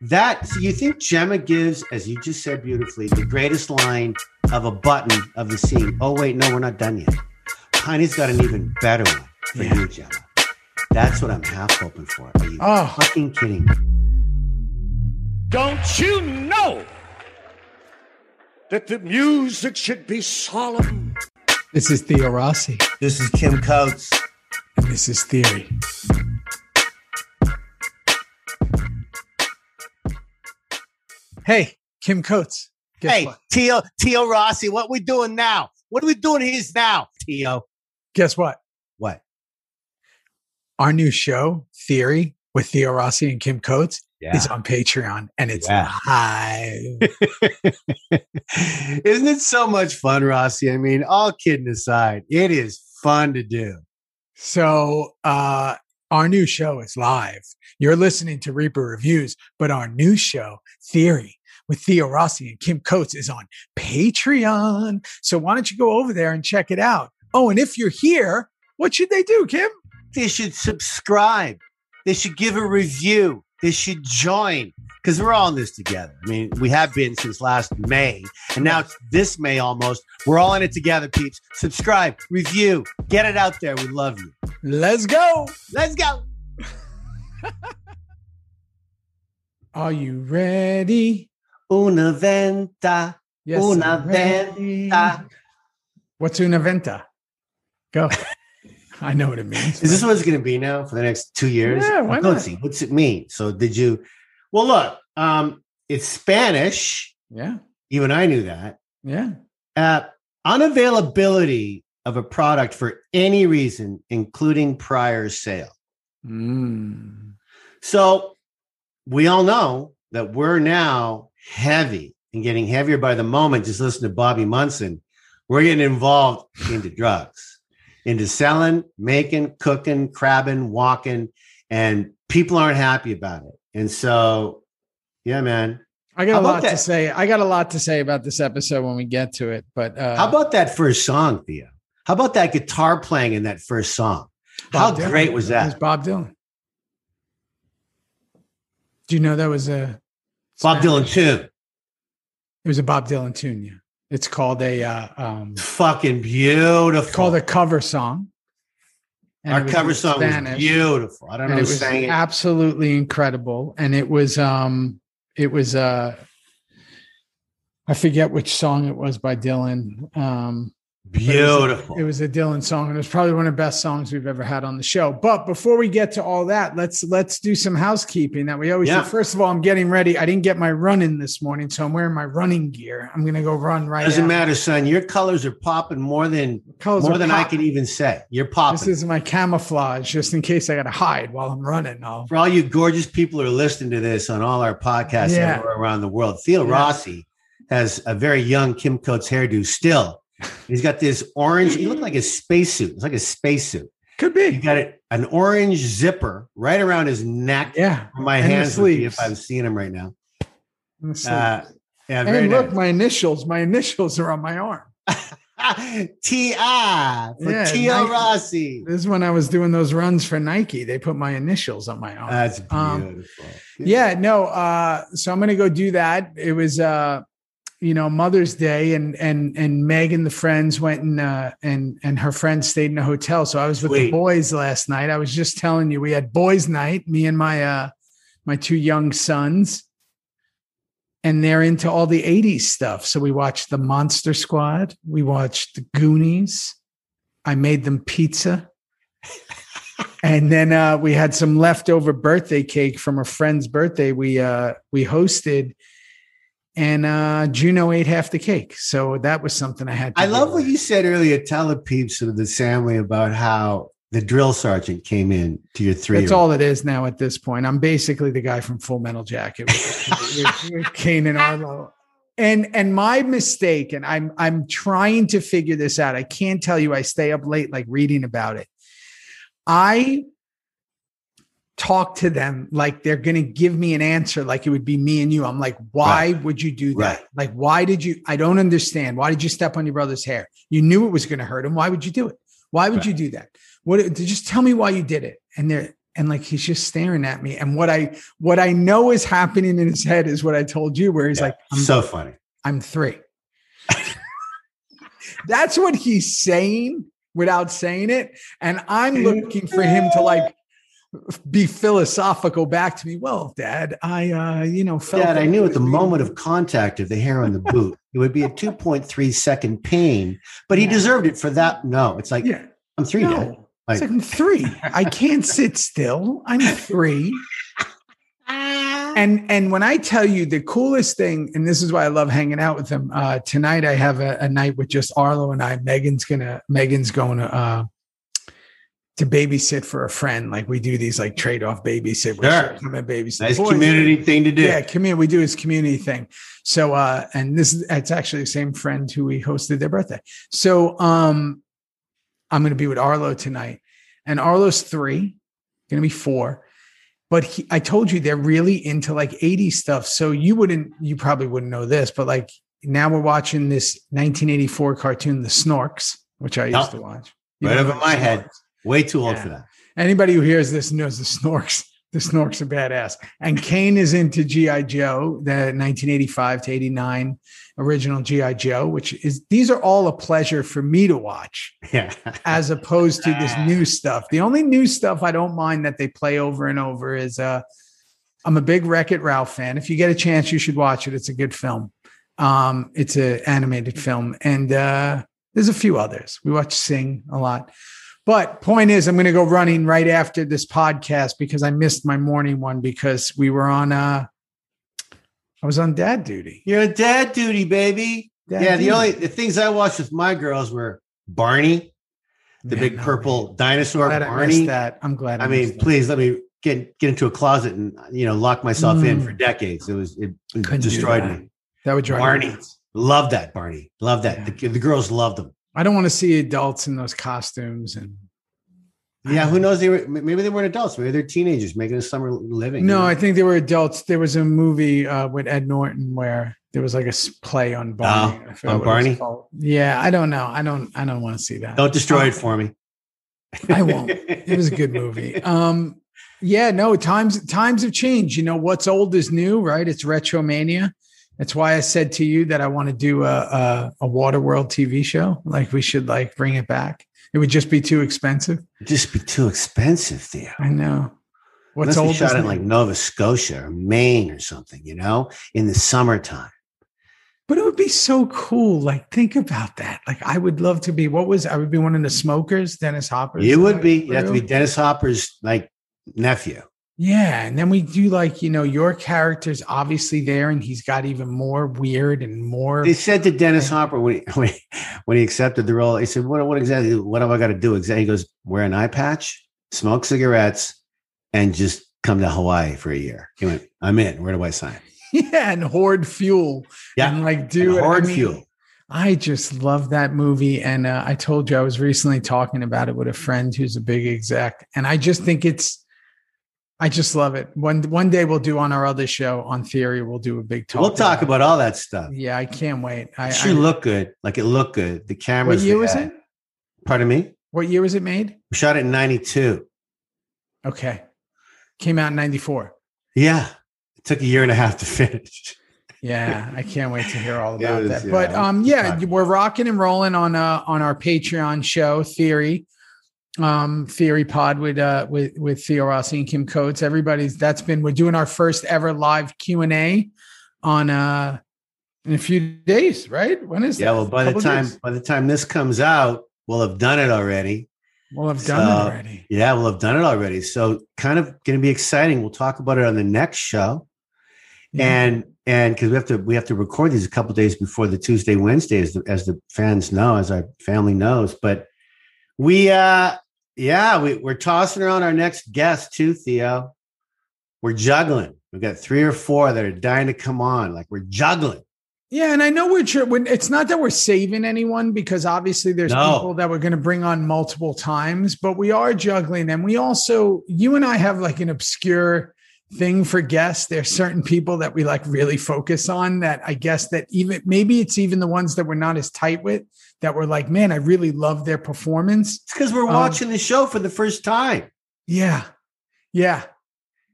That so you think Gemma gives, as you just said beautifully, the greatest line of a button of the scene. Oh wait, no, we're not done yet. Tiny's got an even better one for Yeah. you, Gemma. That's what I'm half hoping for. Are you Oh. fucking kidding me? Don't you know that the music should be solemn? This is Theo Rossi, This is Kim Coates. and this is Theory. Hey, Kim Coates. Guess hey, what? Tio, Tio Rossi, what we doing now? What are we doing here now, Tio? Guess what? What? Our new show, Theory, with Theo Rossi and Kim Coates, Yeah. is on Patreon, and it's Yeah. live. Isn't it so much fun, Rossi? I mean, all kidding aside, it is fun to do. So uh our new show is live. You're listening to Reaper Reviews, but our new show, Theory, with Theo Rossi and Kim Coates, is on Patreon. So why don't you go over there and check it out? Oh, and if you're here, what should they do, Kim? They should subscribe. They should give a review. They should join because we're all in this together. I mean, we have been since last May, and now it's this May almost. We're all in it together, peeps. Subscribe, review, get it out there. We love you. Let's go. Let's go. Are you ready? Una venta. Yes. Una venta. What's una venta? Go. I know what it means. Is this what it's going to be now for the next two years? Yeah, why Let's not? see. What's it mean? So, did you? Well, look, um, it's Spanish. Yeah. Even I knew that. Yeah. Uh, unavailability of a product for any reason, including prior sale. Mm. So, we all know that we're now heavy and getting heavier by the moment. Just listen to Bobby Munson. We're getting involved into drugs, into selling, making, cooking, crabbing, walking, and people aren't happy about it. And so, yeah, man. I got How a lot to say. I got a lot to say about this episode when we get to it. But uh, How about that first song, Theo? How about that guitar playing in that first song? How Dylan? great was that? It was? Bob Dylan. Do you know that was a Bob Dylan tune. It was a Bob Dylan tune. Yeah, it's called a uh, um, Fucking beautiful. called a cover song. And Our cover song was beautiful. I don't know it was it. absolutely incredible. And it was um, it was uh, I forget which song it was by Dylan. Um, but it was a- Beautiful. It was a Dylan song, and it was probably one of the best songs we've ever had on the show. But before we get to all that, let's let's do some housekeeping that we always Yeah. do. First of all, I'm getting ready. I didn't get my running this morning, so I'm wearing my running gear. I'm gonna go run right now. Doesn't matter, son. Your colors are popping more than more than I can even say. You're popping. This is my camouflage, just in case I got to hide while I'm running. I'll, For all you gorgeous people who are listening to this on all our podcasts Yeah. around the world, Theo Yeah. Rossi has a very young Kim Coates hairdo still. He's got this orange, he looked like a spacesuit. It's like a spacesuit. could be. He got it, an orange zipper right around his neck. Yeah. My And hands would be if. I'm seeing him right now. in. Uh, yeah, and look, nice. my initials. My initials are on my arm. T.I. for Yeah, Tio. Rossi. This is when I was doing those runs for Nike. They put my initials on my arm. That's Um, beautiful. yeah no uh so i'm gonna go do that it was uh you know mother's day and and and meg and the friends went and uh and and her friends stayed in a hotel. So i was with the boys last night. I was just telling you we had boys night me and my uh my two young sons. And they're into all the 80s stuff. So we watched the monster squad. We watched the goonies. I made them pizza. And then uh, we had some leftover birthday cake from a friend's birthday we uh, we hosted and uh, juno ate half the cake. So that was something i had to I love what you said earlier. Tell the peeps of the family about how the drill sergeant came in to your three. that's all it is now at this point. I'm basically the guy from full metal jacket with, with, with kane and arlo and and my mistake and i'm i'm trying to figure this out. I can't tell you. I stay up late like reading about it. I talk to them like they're going to give me an answer like it would be me and you i'm like why would you do that Right. like why did you i don't understand why did you step on your brother's hair you knew it was going to hurt him why would you do it why would Right. you do that what just tell me why you did it and they're and like he's just staring at me. And what I what I know is happening in his head is what I told you, where he's Yeah, like, I'm, so funny. I'm three. That's what he's saying without saying it. And I'm looking for him to like be philosophical back to me. Well, dad, I uh, you know, felt Dad, I knew at the moment of contact of the hair on the boot, it would be a 2.3 second pain, but he Yeah. deserved it for that. No, it's like, Yeah. I'm three, Dad. No. It's Like- like I'm three. I can't sit still. I'm three. And and when I tell you the coolest thing, and this is why I love hanging out with them. Uh, tonight I have a, a night with just Arlo and I. Megan's gonna Megan's going to uh, to babysit for a friend. Like we do these like trade off babysit. Sure. Come and babysit. Nice Boys, community thing to do. Yeah, community. We do this community thing. So, uh, and this is it's actually the same friend who we hosted their birthday. So, um, I'm going to be with Arlo tonight, and Arlo's three, going to be four. But he, I told you they're really into like 80s stuff. So you wouldn't, you probably wouldn't know this, but like now we're watching this 1984 cartoon, The Snorks, which I used Nope. to watch. You Right over my head. Snorks? Way too old Yeah. for that. Anybody who hears this knows the Snorks. The Snorks are badass. And Kane is into G.I. Joe, the 1985 to 89 original G.I. Joe, which is these are all a pleasure for me to watch Yeah. as opposed to this new stuff. The only new stuff I don't mind that they play over and over is uh I'm a big Wreck It Ralph fan. If you get a chance, you should watch it. It's a good film. Um, it's an animated film, and uh, there's a few others. We watch Sing a lot. But point is, I'm going to go running right after this podcast because I missed my morning one because we were on. uh I was on dad duty. You're a dad duty, baby. Dad yeah, the only the things I watched with my girls were Barney, the Yeah, big no, purple dinosaur Glad I Barney. missed that. I'm glad. I, I mean, that. please let me get get into a closet and you know lock myself in Mm. for decades. It was it, destroyed that. me. that would drive me Barney. Love that Barney. Love that. Yeah. The, the girls loved them. I don't want to see adults in those costumes and Yeah, who knows? They were maybe they weren't adults. Maybe they're teenagers making a summer living. No, you know? I think they were adults. There was a movie uh, with Ed Norton where there was like a play on Barney. I on what it was Barney? Yeah, I don't know. I don't. I don't want to see that. don't destroy it for me. I won't. It was a good movie. Um, yeah, no. Times times have changed. You know what's old is new, right? It's retromania. That's why I said to you that I want to do a, a a Waterworld TV show. Like we should like bring it back. It would just be too expensive. It'd just be too expensive, Theo. I know. What's Unless old shot in like Nova Scotia or Maine or something, you know, in the summertime. But it would be so cool. Like, think about that. Like, I would love to be. What was I would be one of the smokers, Dennis Hopper. You would uh, be. You have to be Dennis Hopper's like nephew. Yeah, and then we do like you know your character's obviously there, and he's got even more weird and more. They said to Dennis Hopper when he, when he, accepted the role, he said, "What what exactly? What have I got to do?" Exactly, he goes, "Wear an eye patch, smoke cigarettes, and just come to Hawaii for a year." He went, "I'm in. Where do I sign?" yeah, and hoard fuel. Yeah, and like do And it. I mean, fuel. I just love that movie, and uh, I told you I was recently talking about it with a friend who's a big exec, and I just think it's. I just love it. One one day we'll do on our other show on Theory. We'll do a big talk. We'll talk about all that stuff. Yeah, I can't wait. I, It should I- look good. Like it looked good. The cameras. What year was it? Pardon me. What year was it made? We shot it in '92. Okay. Came out in 94. Yeah, it took a year and a half to finish. Yeah, I can't wait to hear all about was, that. yeah, But um yeah, we're rocking and rolling on uh on our Patreon show Theory. Um Theory Pod with uh with with Theo Rossi and Kim Coates. Everybody's that's been we're doing our first ever live Q&A on uh in a few days, right? When is Yeah. that? Well, by the time days? by the time this comes out, we'll have done it already. we'll have done it already. Yeah, we'll have done it already. So kind of going to be exciting. We'll talk about it on the next show. Yeah. And and because we have to we have to record these a couple days before the Tuesday Wednesday as the as the fans know as our family knows. But we uh yeah we, we're tossing around our next guest too, Theo. We're juggling. We've got three or four that are dying to come on. Like we're juggling. Yeah, and I know we're it's not that we're saving anyone because obviously there's No. people that we're going to bring on multiple times, but we are juggling, and we also you and I have like an obscure thing for guests. There's certain people that we like really focus on that I guess that even maybe it's even the ones that we're not as tight with that we're like, man, I really love their performance. It's because we're Um, watching the show for the first time. Yeah. Yeah.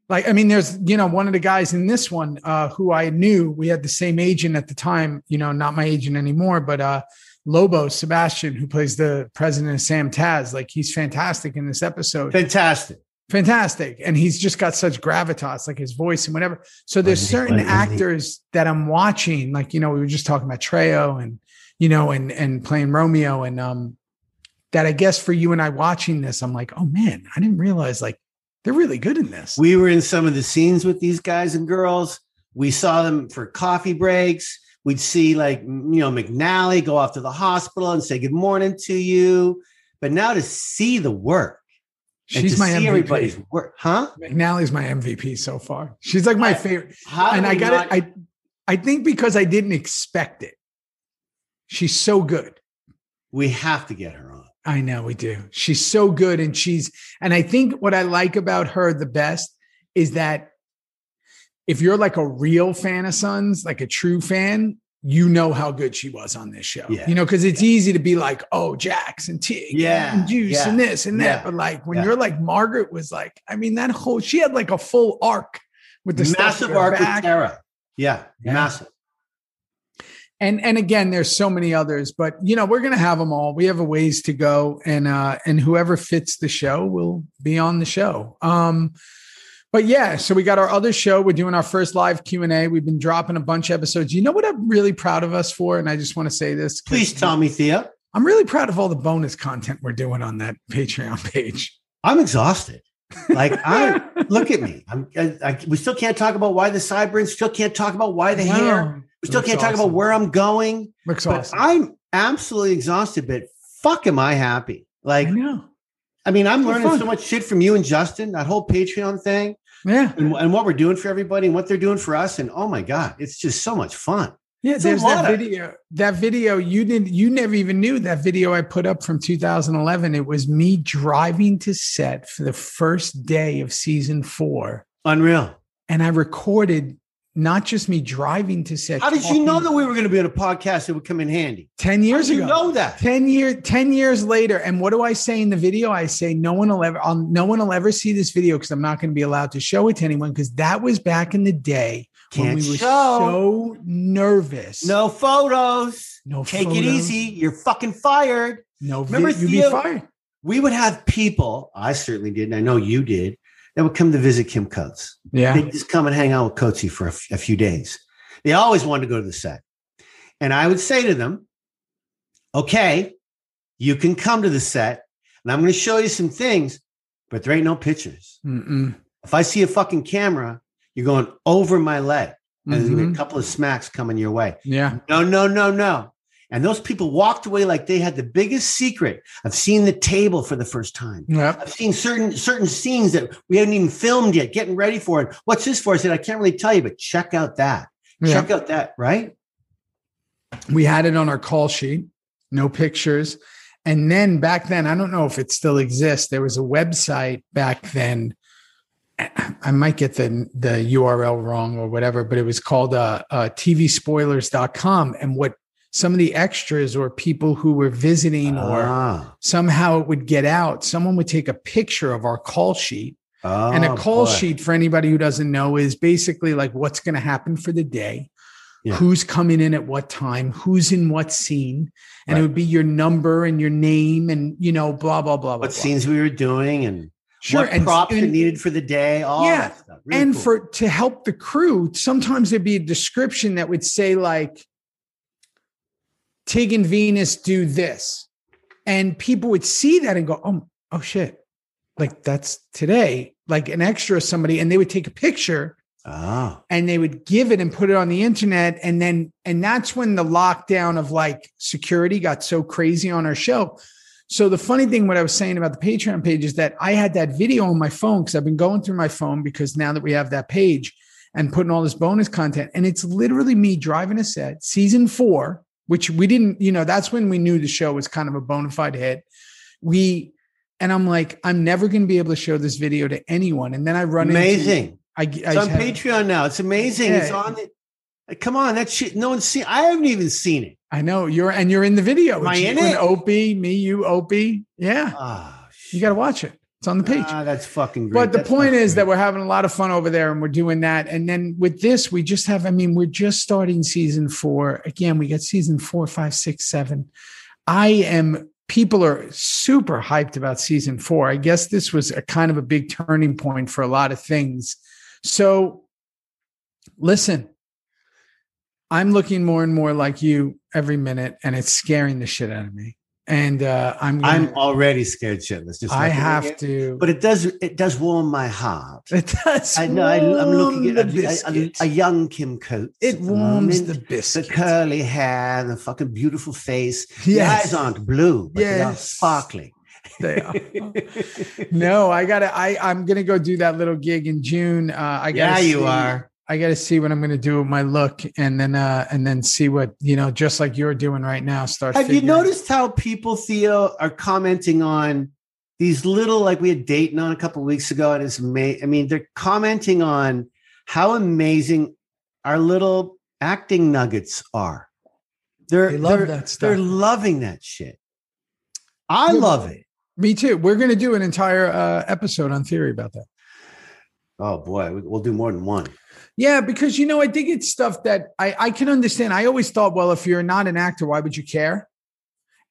Like, I mean, there's, you know, one of the guys in this one uh, who I knew, we had the same agent at the time, you know, not my agent anymore, but uh, Lobo Sebastian, who plays the president of Sam Taz, like he's fantastic in this episode. Fantastic. Fantastic. And he's just got such gravitas, like his voice and whatever. So there's certain actors that I'm watching, like, you know, we were just talking about Trejo and, you know, and and playing Romeo and um that I guess for you and I watching this, I'm like, oh man, I didn't realize like they're really good in this. We were in some of the scenes with these guys and girls. We saw them for coffee breaks. We'd see like you know McNally go off to the hospital and say good morning to you. But now to see the work, she's my MVP. everybody's work, huh? McNally's my MVP so far. She's like my I- favorite, and I got not- it. I I think because I didn't expect it. She's so good. we have to get her on. I know we do. She's so good. And she's, and I think what I like about her the best is that if you're like a real fan of Sons, like a true fan, you know how good she was on this show. Yeah. You know, because it's easy to be like, oh, Jax and Tig Yeah, and Juice yeah, and this and that. But like when yeah. you're like Margaret was like, I mean, that whole she had like a full arc with the massive arc with. Tara. Yeah, Yeah. massive. and and again there's so many others but you know we're gonna have them all we have a ways to go and uh and whoever fits the show will be on the show um but yeah so we got our other show we're doing our first live q&a we've been dropping a bunch of episodes you know what i'm really proud of us for and i just want to say this. Please tell me, Theo. i'm really proud of all the bonus content we're doing on that patreon page I'm exhausted. Like I look at me. I'm. I, I, we still can't talk about why the sideburns. Still can't talk about why the hair. We still looks can't talk about where I'm going. looks But awesome I'm absolutely exhausted. But fuck, am I happy? Like i know I mean, I'm learning fun. so much shit from you and Justin. That whole Patreon thing, yeah and, and what we're doing for everybody, and what they're doing for us. And oh my god, it's just so much fun. Yeah, It's there's that of- video. That video you didn't you never even knew that video I put up from 2011. It was me driving to set for the first day of season 4 Unreal. and I recorded not just me driving to set. How did you know that we were going to be on a podcast that would come in handy? 10 How years ago? know that? 10 year 10 years later and what do I say in the video? I say no one will ever I'll, no one will ever see this video cuz I'm not going to be allowed to show it to anyone cuz that was back in the day when Can't we were show. so nervous. No photos. no Take it easy. You're fucking fired. No Remember Remember you'd be Theo- fired. We would have people. I certainly did. And I know you did. That would come to visit Kim Coates. Yeah. They'd just come and hang out with Coatsy for a, f- a few days. They always wanted to go to the set. And I would say to them, okay, you can come to the set and I'm going to show you some things, but there ain't no pictures. Mm-mm. If I see a fucking camera, you're going over my leg. And there's going to be a mm-hmm. couple of smacks coming your way. Yeah. No, no, no, no. And those people walked away like they had the biggest secret of seeing the table for the first time. Yep. I've seen certain certain scenes that we haven't even filmed yet, getting ready for it. What's this for? I said, I can't really tell you, but check out that. Yeah. Check out that, right? We had it on our call sheet, no pictures. And then back then, I don't know if it still exists. There was a website back then. I might get the, the URL wrong or whatever, but it was called uh, uh, tvspoilers.com. And what some of the extras or people who were visiting or Ah. somehow it would get out, someone would take a picture of our call sheet Oh, and a call boy. sheet for anybody who doesn't know is basically like what's going to happen for the day Yeah. who's coming in at what time who's in what scene and Right. it would be your number and your name and you know blah blah blah blah what blah. scenes we were doing and sure what and, props are needed for the day, all Yeah. that stuff. Really and cool. for to help the crew sometimes there'd be a description that would say like tig and venus do this. And people would see that and go oh oh shit. Like that's today. Like an extra somebody and they would take a picture oh, and they would give it and put it on the internet. And then and that's when the lockdown of like security got so crazy on our show. So the funny thing what i was saying about the patreon page is that i had that video on my phone because i've been going through my phone because now that we have that page and putting all this bonus content and it's literally me driving a set season four which we didn't you know that's when we knew the show was kind of a bona fide hit we and i'm like i'm never going to be able to show this video to anyone and then i run into amazing. I, I It's on have- Patreon now. It's amazing. It's on it. Come on, that shit. No one's seen. I haven't even seen it. I know you're and you're in the video. Am I in it? Opie, me, you, Opie. Yeah, Ah, you got to watch it. It's on the page. Ah, that's fucking great. But the That's point is that we're having a lot of fun over there and we're doing that. And then with this, we just have, I mean, we're just starting season four. Again, we got season four, five, six, seven. I am, people are super hyped about season four. I guess this was a kind of a big turning point for a lot of things. So listen, I'm looking more and more like you every minute, and it's scaring the shit out of me. And uh, I'm, gonna, I'm already scared shitless. Just I have it. to, but it does it does warm my heart. it does. I know. I, I'm looking at a, a, young Kim Coates. It the warms moment. the the biscuit. curly hair, the fucking beautiful face. The eyes aren't blue, but they are Yes. sparkling. They are. no, I gotta. I I'm gonna go do that little gig in June. Uh, I yeah, gotta you see- are. I gotta see what I'm gonna do with my look, and then uh and then see what you know, just like you're doing right now. Start. Have you noticed how people, Theo, are commenting on these little, like we had Dayton on a couple of weeks ago, and it's amazing. I mean, they're commenting on how amazing our little acting nuggets are. They're They love they're- that stuff. They're loving that shit. I Yeah, love it. Me too. We're gonna do an entire uh, episode on theory about that. Oh boy, we'll do more than one. Yeah, because you know, I think it's stuff that I, I can understand. I always thought, well, if you're not an actor, why would you care?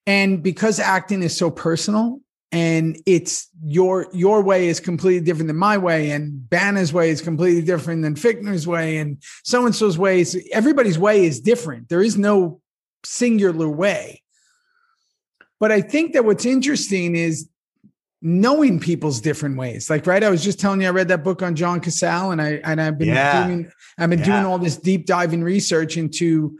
And because acting is so personal and it's your your way is completely different than my way, and Banner's way is completely different than Fichtner's way, and so and so's ways, everybody's way is different. There is no singular way. But I think that what's interesting is knowing people's different ways. Like, right, I was just telling you, I read that book on John Cazale, and I and I've been Yeah. doing I've been Yeah. doing all this deep diving research into,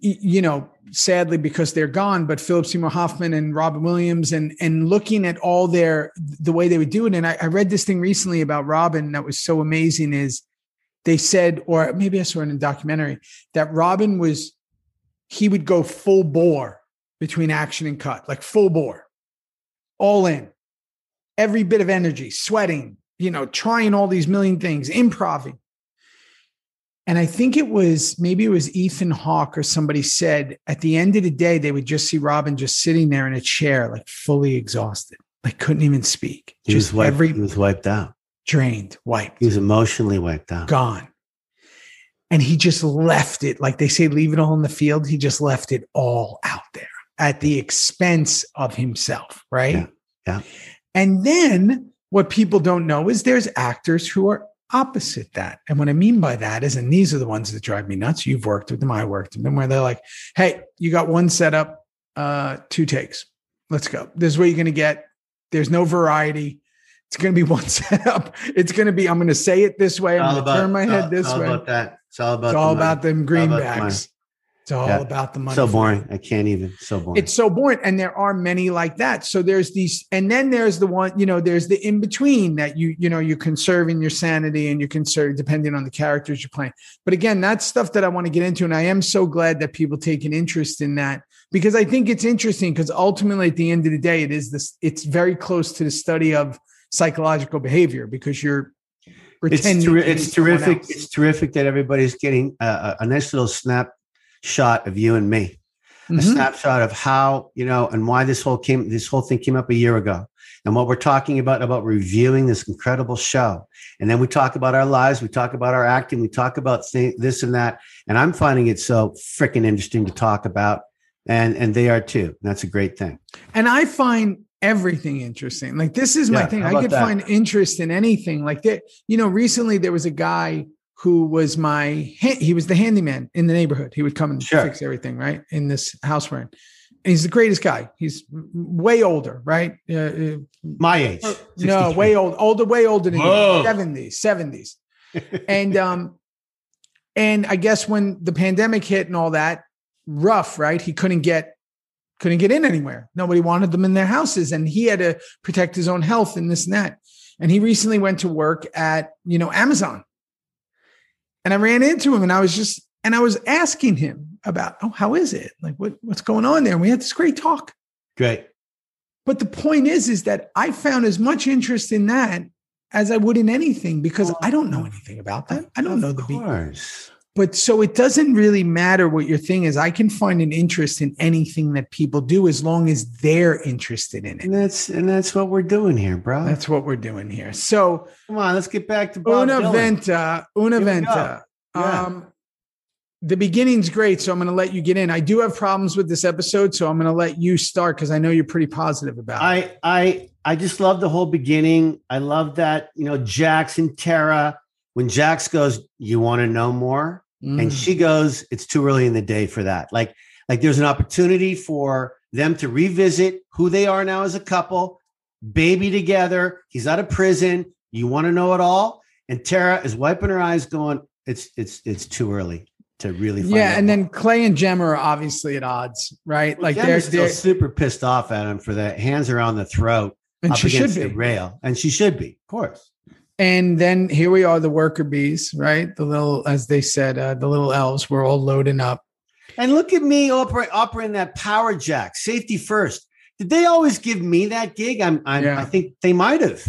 you know, sadly because they're gone, but Philip Seymour Hoffman and Robin Williams, and and looking at all their the way they would do it. And I, I read this thing recently about Robin that was so amazing. Is they said, or maybe I saw it in a documentary that Robin was he would go full bore between action and cut, like full bore, all in, every bit of energy, sweating, you know, trying all these million things, improving. And I think it was maybe it was Ethan Hawke or somebody said at the end of the day, they would just see Robin just sitting there in a chair, like fully exhausted, like couldn't even speak, He just was wiped, every he was wiped out. drained, wiped He was emotionally wiped out. gone. And he just left it, like they say, leave it all in the field. He just left it all out there at the expense of himself, right? Yeah, yeah. And then what people don't know is there's actors who are opposite that. And what I mean by that is, and these are the ones that drive me nuts. You've worked with them, I worked with them, where they're like, hey, you got one setup, uh, two takes. Let's go. This is what you're going to get. There's no variety. It's going to be one setup. It's going to be, I'm going to say it this way. I'm going to turn my head all- this it's all way. about that. It's all about It's all money. about them greenbacks. It's all Yeah. about the money. So boring. I can't even. So boring. it's so boring and there are many like that so there's these and then there's the one you know there's the in between that you you know you're conserving your sanity and you're conserving depending on the characters you're playing but again that's stuff that i want to get into and i am so glad that people take an interest in that because i think it's interesting because ultimately at the end of the day it is this it's very close to the study of psychological behavior because you're it's, pretending ter- it's terrific. else. It's terrific that everybody's getting a, a, nice little snapshot of you and me. a Mhm. snapshot of how you know and why this whole came this whole thing came up a year ago and what we're talking about about reviewing this incredible show and then we talk about our lives we talk about our acting we talk about th- this and that and i'm finding it so freaking interesting to talk about and and they are too that's a great thing And I find everything interesting. Like this is my Yeah, thing. I could that? find interest in anything. Like that, you know, recently there was a guy who was my he was the handyman in the neighborhood. He would come and Sure. fix everything, right? In this house we're in. And he's the greatest guy. He's way older, right? Uh, uh, my age no, way old, older, way older than 70s, 70s. and um, and I guess when the pandemic hit and all that, rough, right? He couldn't get couldn't get in anywhere. Nobody wanted them in their houses, and he had to protect his own health and this and that. And he recently went to work at you know Amazon, and I ran into him, and I was just and I was asking him about, oh, how is it? Like what what's going on there? And we had this great talk. great But the point is, is that I found as much interest in that as I would in anything because I don't know anything about that. I don't know the of beat. But so it doesn't really matter what your thing is. I can find an interest in anything that people do as long as they're interested in it. And that's and that's what we're doing here, bro. That's what we're doing here. So Come on, let's get back to Bob una Dylan. venta, una venta. Yeah. Um, the beginning's great, so I'm going to let you get in. I do have problems with this episode, so I'm going to let you start because I know you're pretty positive about it. I I I just love the whole beginning. I love that, you know, Jax and Tara, when Jax goes, You want to know more? Mm. And she goes, It's too early in the day for that. Like, like there's an opportunity for them to revisit who they are now as a couple, baby together. He's out of prison. You want to know it all? And Tara is wiping her eyes, going, It's it's it's too early to really find yeah, and more." then Clay and Gemma are obviously at odds, right? Like Gemma's they're, still they're super pissed off at him for that. Hands around the throat. and up she should be. the rail, and she should be, of course. And then here we are, the worker bees, right? The little, as they said, uh, the little elves. We're all loading up. And look at me oper- operating that power jack, safety first. Did they always give me that gig? I'm, I'm Yeah. I think they might have.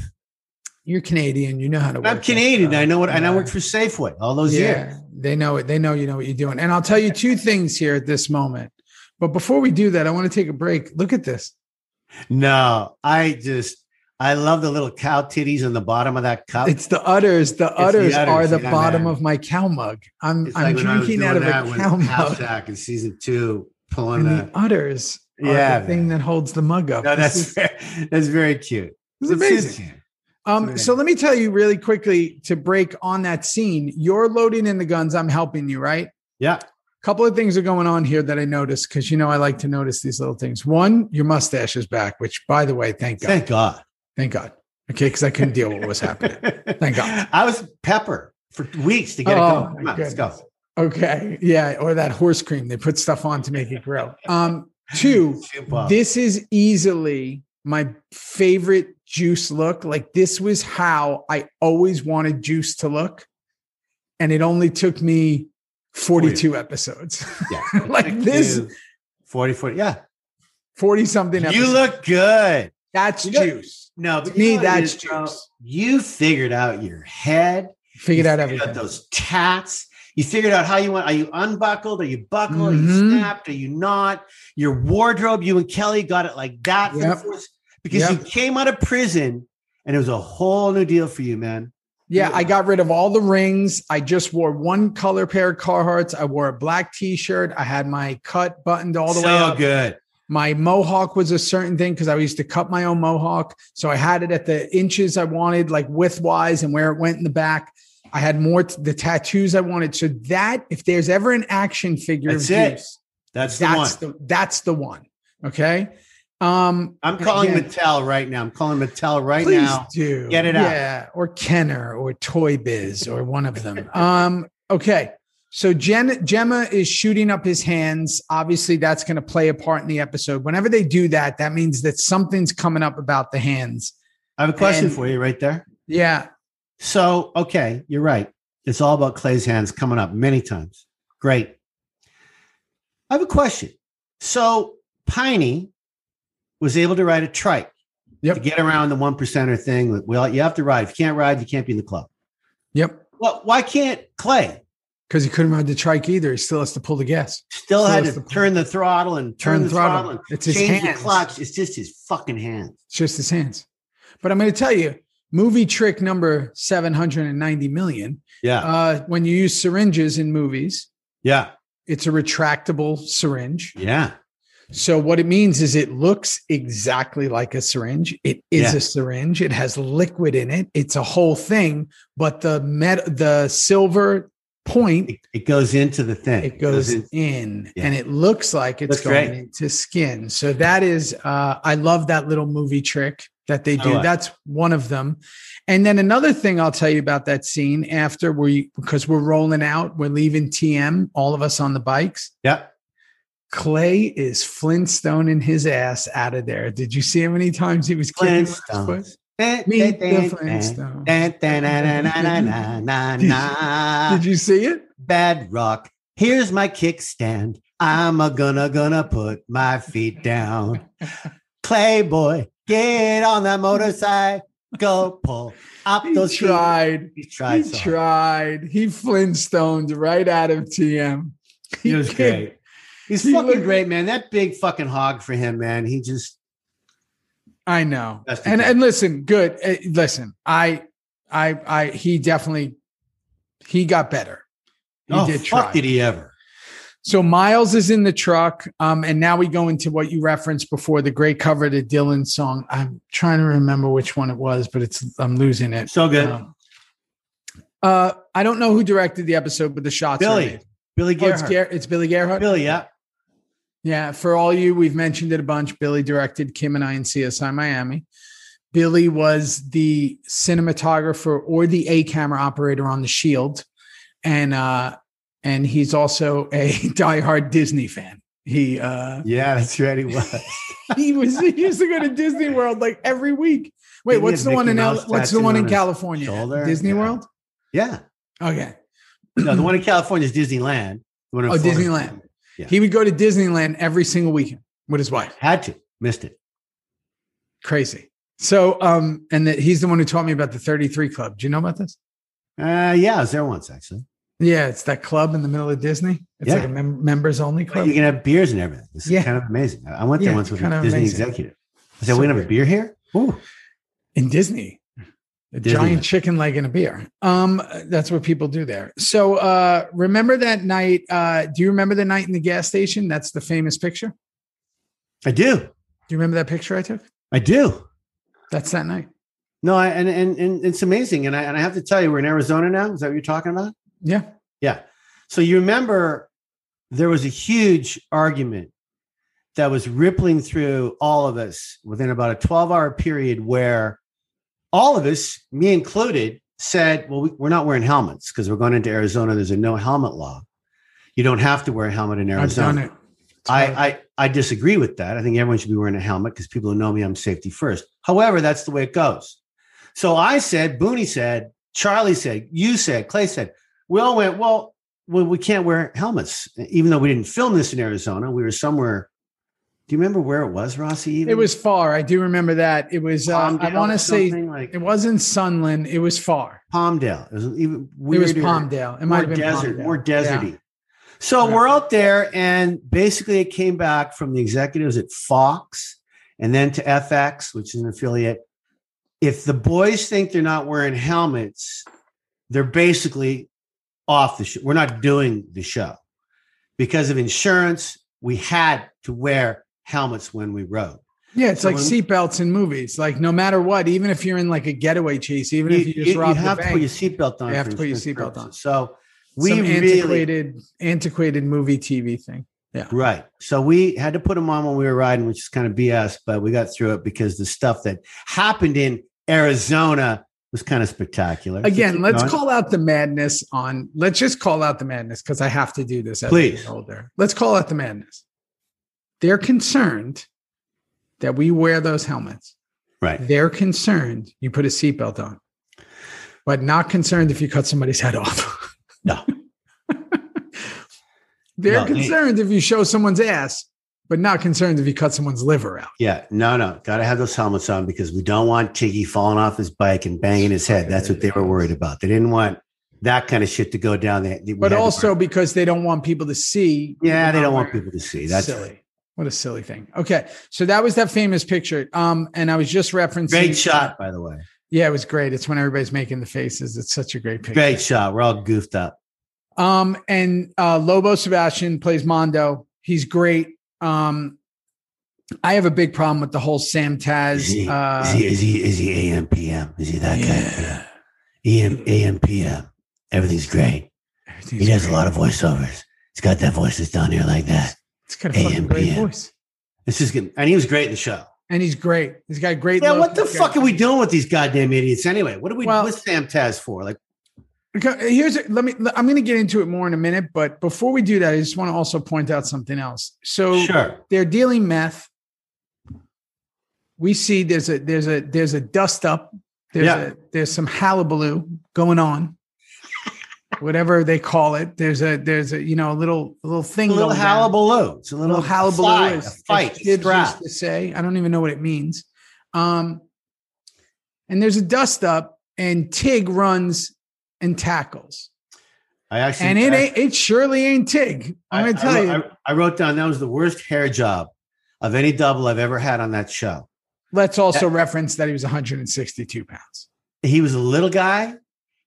You're Canadian. You know how to. work I'm Canadian. I know what, and I Yeah. worked for Safeway all those years. Yeah, they know it. They know you know what you're doing. And I'll tell you two things here at this moment. But before we do that, I want to take a break. Look at this. No, I just, I love the little cow titties on the bottom of that cup. It's the udders. The the udders, are the yeah, bottom man. of my cow mug. I'm It's I'm like when I was drinking out of a cow mug. Jack in season two, pulling And the. the udders are Yeah, the thing that holds the mug up. No, This that's is- very, that's very cute. is amazing. It's cute. Um, so let me tell you really quickly to break on that scene. You're loading in the guns. I'm helping you, right? Yeah. A couple of things are going on here that I noticed because you know I like to notice these little things. One, your mustache is back, which by the way, thank God. Thank God. Thank God. Okay, because I couldn't deal with what was happening. Thank God. I was pepper for weeks to get it Oh, going. Come on, let's go. Okay. Yeah. Or that horse cream. They put stuff on to make it grow. Um, two, this is easily my favorite juice look. Like this was how I always wanted juice to look. And it only took me 42 episodes. Yeah. like this you. 40, 40. Yeah. 40 something You episodes. look good. That's You got- juice. No, To me, know what it that's is, though? juice. You figured out your head. Figured you out figured everything. those tats. You figured out how you want. Are you unbuckled? Are you buckled? Are you Mhm. snapped? Are you not? Your wardrobe, you and Kelly got it like that for the Yep. first- because Yep. you came out of prison and it was a whole new deal for you, man. Yeah, I got rid of all the rings. I just wore one color pair of Carhartts. I wore a black t-shirt. I had my cut buttoned all the so way up. good. My mohawk was a certain thing because I used to cut my own mohawk. So I had it at the inches I wanted, like width wise, and where it went in the back. I had more t- the tattoos I wanted. So that if there's ever an action figure That's of it. Juice, That's the that's one. the that's the one. Okay. Um I'm calling again, Mattel right now. I'm calling Mattel right please now. do Get it out. Yeah, or Kenner or Toy Biz or one of them. um, okay. So Jen, Gemma is shooting up his hands. Obviously, that's going to play a part in the episode. Whenever they do that, that means that something's coming up about the hands. I have a question And- for you right there. Yeah. So, okay, you're right. It's all about Clay's hands coming up many times. Great. I have a question. So, Piney was able to ride a trike Yep. to get around the one percenter thing. Well, you have to ride. If you can't ride, you can't be in the club. Yep. Well, why can't Clay Because he couldn't ride the trike either. He still has to pull the gas. still Still had has to to- turn the throttle and turn, the throttle, and It's his change hands. the clutch? It's just his fucking hands. It's just his hands. But I'm going to tell you, movie trick number 790 million. Yeah. Uh, when you use syringes in movies, yeah. it's a retractable syringe. Yeah. So what it means is it looks exactly like a syringe. It is Yeah. a syringe. It has liquid in it. It's a whole thing, but the met the silver point It, it goes into the thing. it goes in- in Yeah. and it looks like it's Looks going great. into skin. So that is uh I love that little movie trick that they do. That's one of them. And then another thing I'll tell you about that scene after we because we're rolling out, we're leaving TM, all of us on the bikes. yeah. Clay is Flintstone in his ass out of there. Did you see how many times he was kicking Meet the. Did you see it? Bedrock. Here's my kickstand. I'm a gonna gonna put my feet down. Clay boy, get on that motorcycle. go pull up He those tried. He tried. he so tried. He Flintstoned right out of TM. He was kicked- great. He's he fucking looked- great, man. That big fucking hog for him, man. He just I know. And and listen, good. Uh, listen, I I I he definitely he got better. He oh did try. did he ever? So Miles is in the truck, um, and now we go into what you referenced before the great cover to Dylan song. I'm trying to remember which one it was, but it's I'm losing it. So good. Um, uh, I don't know who directed the episode, but the shots are Billy. Billy Oh, it's, Gierhart. Gar- it's Billy Gierhart. Billy, yeah. Yeah, for all you, we've mentioned it a bunch. Billy directed Kim and I in CSI Miami. Billy was the cinematographer or the A camera operator on The Shield, and uh, and he's also a diehard Disney fan. He uh, Yeah, that's right. He was. he was he used to go to Disney World like every week. Wait, Didn't what's the one in L- what's the one in his California? shoulder? Disney Yeah. World. yeah. Okay. No, the one in California is Disneyland. The one in Oh, Florida- Disneyland. Yeah. He would go to Disneyland every single weekend with his wife. Had to. Missed it. Crazy. So, um, and that he's the one who taught me about the 33 Club. Do you know about this? Uh, yeah, I was there once actually. Yeah, it's that club in the middle of Disney. It's Yeah. like a mem- members only club. You can have beers and everything. This is Yeah. kind of amazing. I I went there Yeah, once with a Disney amazing. executive. I said, So "We can have a beer here." Ooh. in Disney. A giant chicken leg and a beer. Um, that's what people do there. So uh remember that night. Uh, do you remember the night in the gas station? That's the famous picture. I do. Do you remember that picture I took? I do. That's that night. No, I, and, and and it's amazing. And I and I have to tell you, we're in Arizona now. Is that what you're talking about? Yeah. Yeah. So you remember there was a huge argument that was rippling through all of us within about a 12 hour period where all of us, me included, said, well, we, we're not wearing helmets because we're going into Arizona. There's a no helmet law. You don't have to wear a helmet in I've Arizona. done it. I. I I disagree with that. I think everyone should be wearing a helmet because people who know me, I'm safety first. However, that's the way it goes. So I said, Booney said, Charlie said, you said, Clay said, we all went, well, well, we can't wear helmets, even though we didn't film this in Arizona. We were somewhere. Do you remember where it was, Rossi? Even? it was far. I do remember that. It was uh, I want to say like it wasn't Sunland. It was far. Palmdale. It was even It was. Palmdale. It might have been desert, Palmdale. more Yeah. deserty. So Yeah. we're out there, and basically, it came back from the executives at Fox and then to FX, which is an affiliate. If the boys think they're not wearing helmets, they're basically off the show. We're not doing the show because of insurance. We had to wear helmets when we rode. Yeah, it's So like seatbelts in movies. Like no matter what, even if you're in like a getaway chase, even if you just you rob you have the to put your seatbelt on. You have to put your seatbelt on. So we some really antiquated, antiquated movie TV thing. Yeah. Right. So we had to put them on when we were riding, which is kind of BS, but we got through it because the stuff that happened in Arizona was kind of spectacular. Again, let's call out the madness on. Let's just call out the madness because I have to do this. As Please. Older. Let's call out the madness. They're concerned that we wear those helmets. Right. They're concerned you put a seatbelt on, but not concerned if you cut somebody's head off. No. They're No, they- concerned if you show someone's ass, but not concerned if you cut someone's liver out. Yeah. No, no. Got to have those helmets on because we don't want Tiggy falling off his bike and banging his head. That's what they were worried about. They didn't want that kind of shit to go down there. We But also because they don't want people to see. yeah, they don't want people to see. That's silly. What a silly thing. Okay, so that was that famous picture. Um, and I was just referencing. great shot, by the way. Yeah, it was great. It's when everybody's making the faces. It's such a great picture. Great shot. We're all goofed up. Um, and uh, Lobo Sebastian plays Mondo. He's great. Um, I have a big problem with the whole Sam Is Taz. he, Uh, is he is he is he AM PM? Is he that guy? yeah, AM AM PM. Everything's great. He does a lot of voiceovers. He's got that voice that's down here like that. It's got a fucking great voice, This is good. And he was great in the show. and he's great. He's got a great. Yeah, what the fuck are we doing with these goddamn idiots anyway? What are we Well- what's Sam Taz for? Like Here's let me. I'm going to get into it more in a minute, but before we do that, I just want to also point out something else. So sure. they're dealing meth. We see there's a there's a there's a dust up. There's Yeah. a there's some hullabaloo going on. Whatever they call it. There's a there's a you know a little a little thing A little down. It's a A little, little hullabaloo fly, is a fight, kids used to say. I don't even know what it means. Um, and there's a dust up, and Tig runs and tackles. I actually And it I- ain't it surely ain't Tig. I'm I- gonna tell I, you. wrote- I, I wrote down that was the worst hair job of any double I've ever had on that show. Let's also reference that he was 162 pounds. He was a little guy,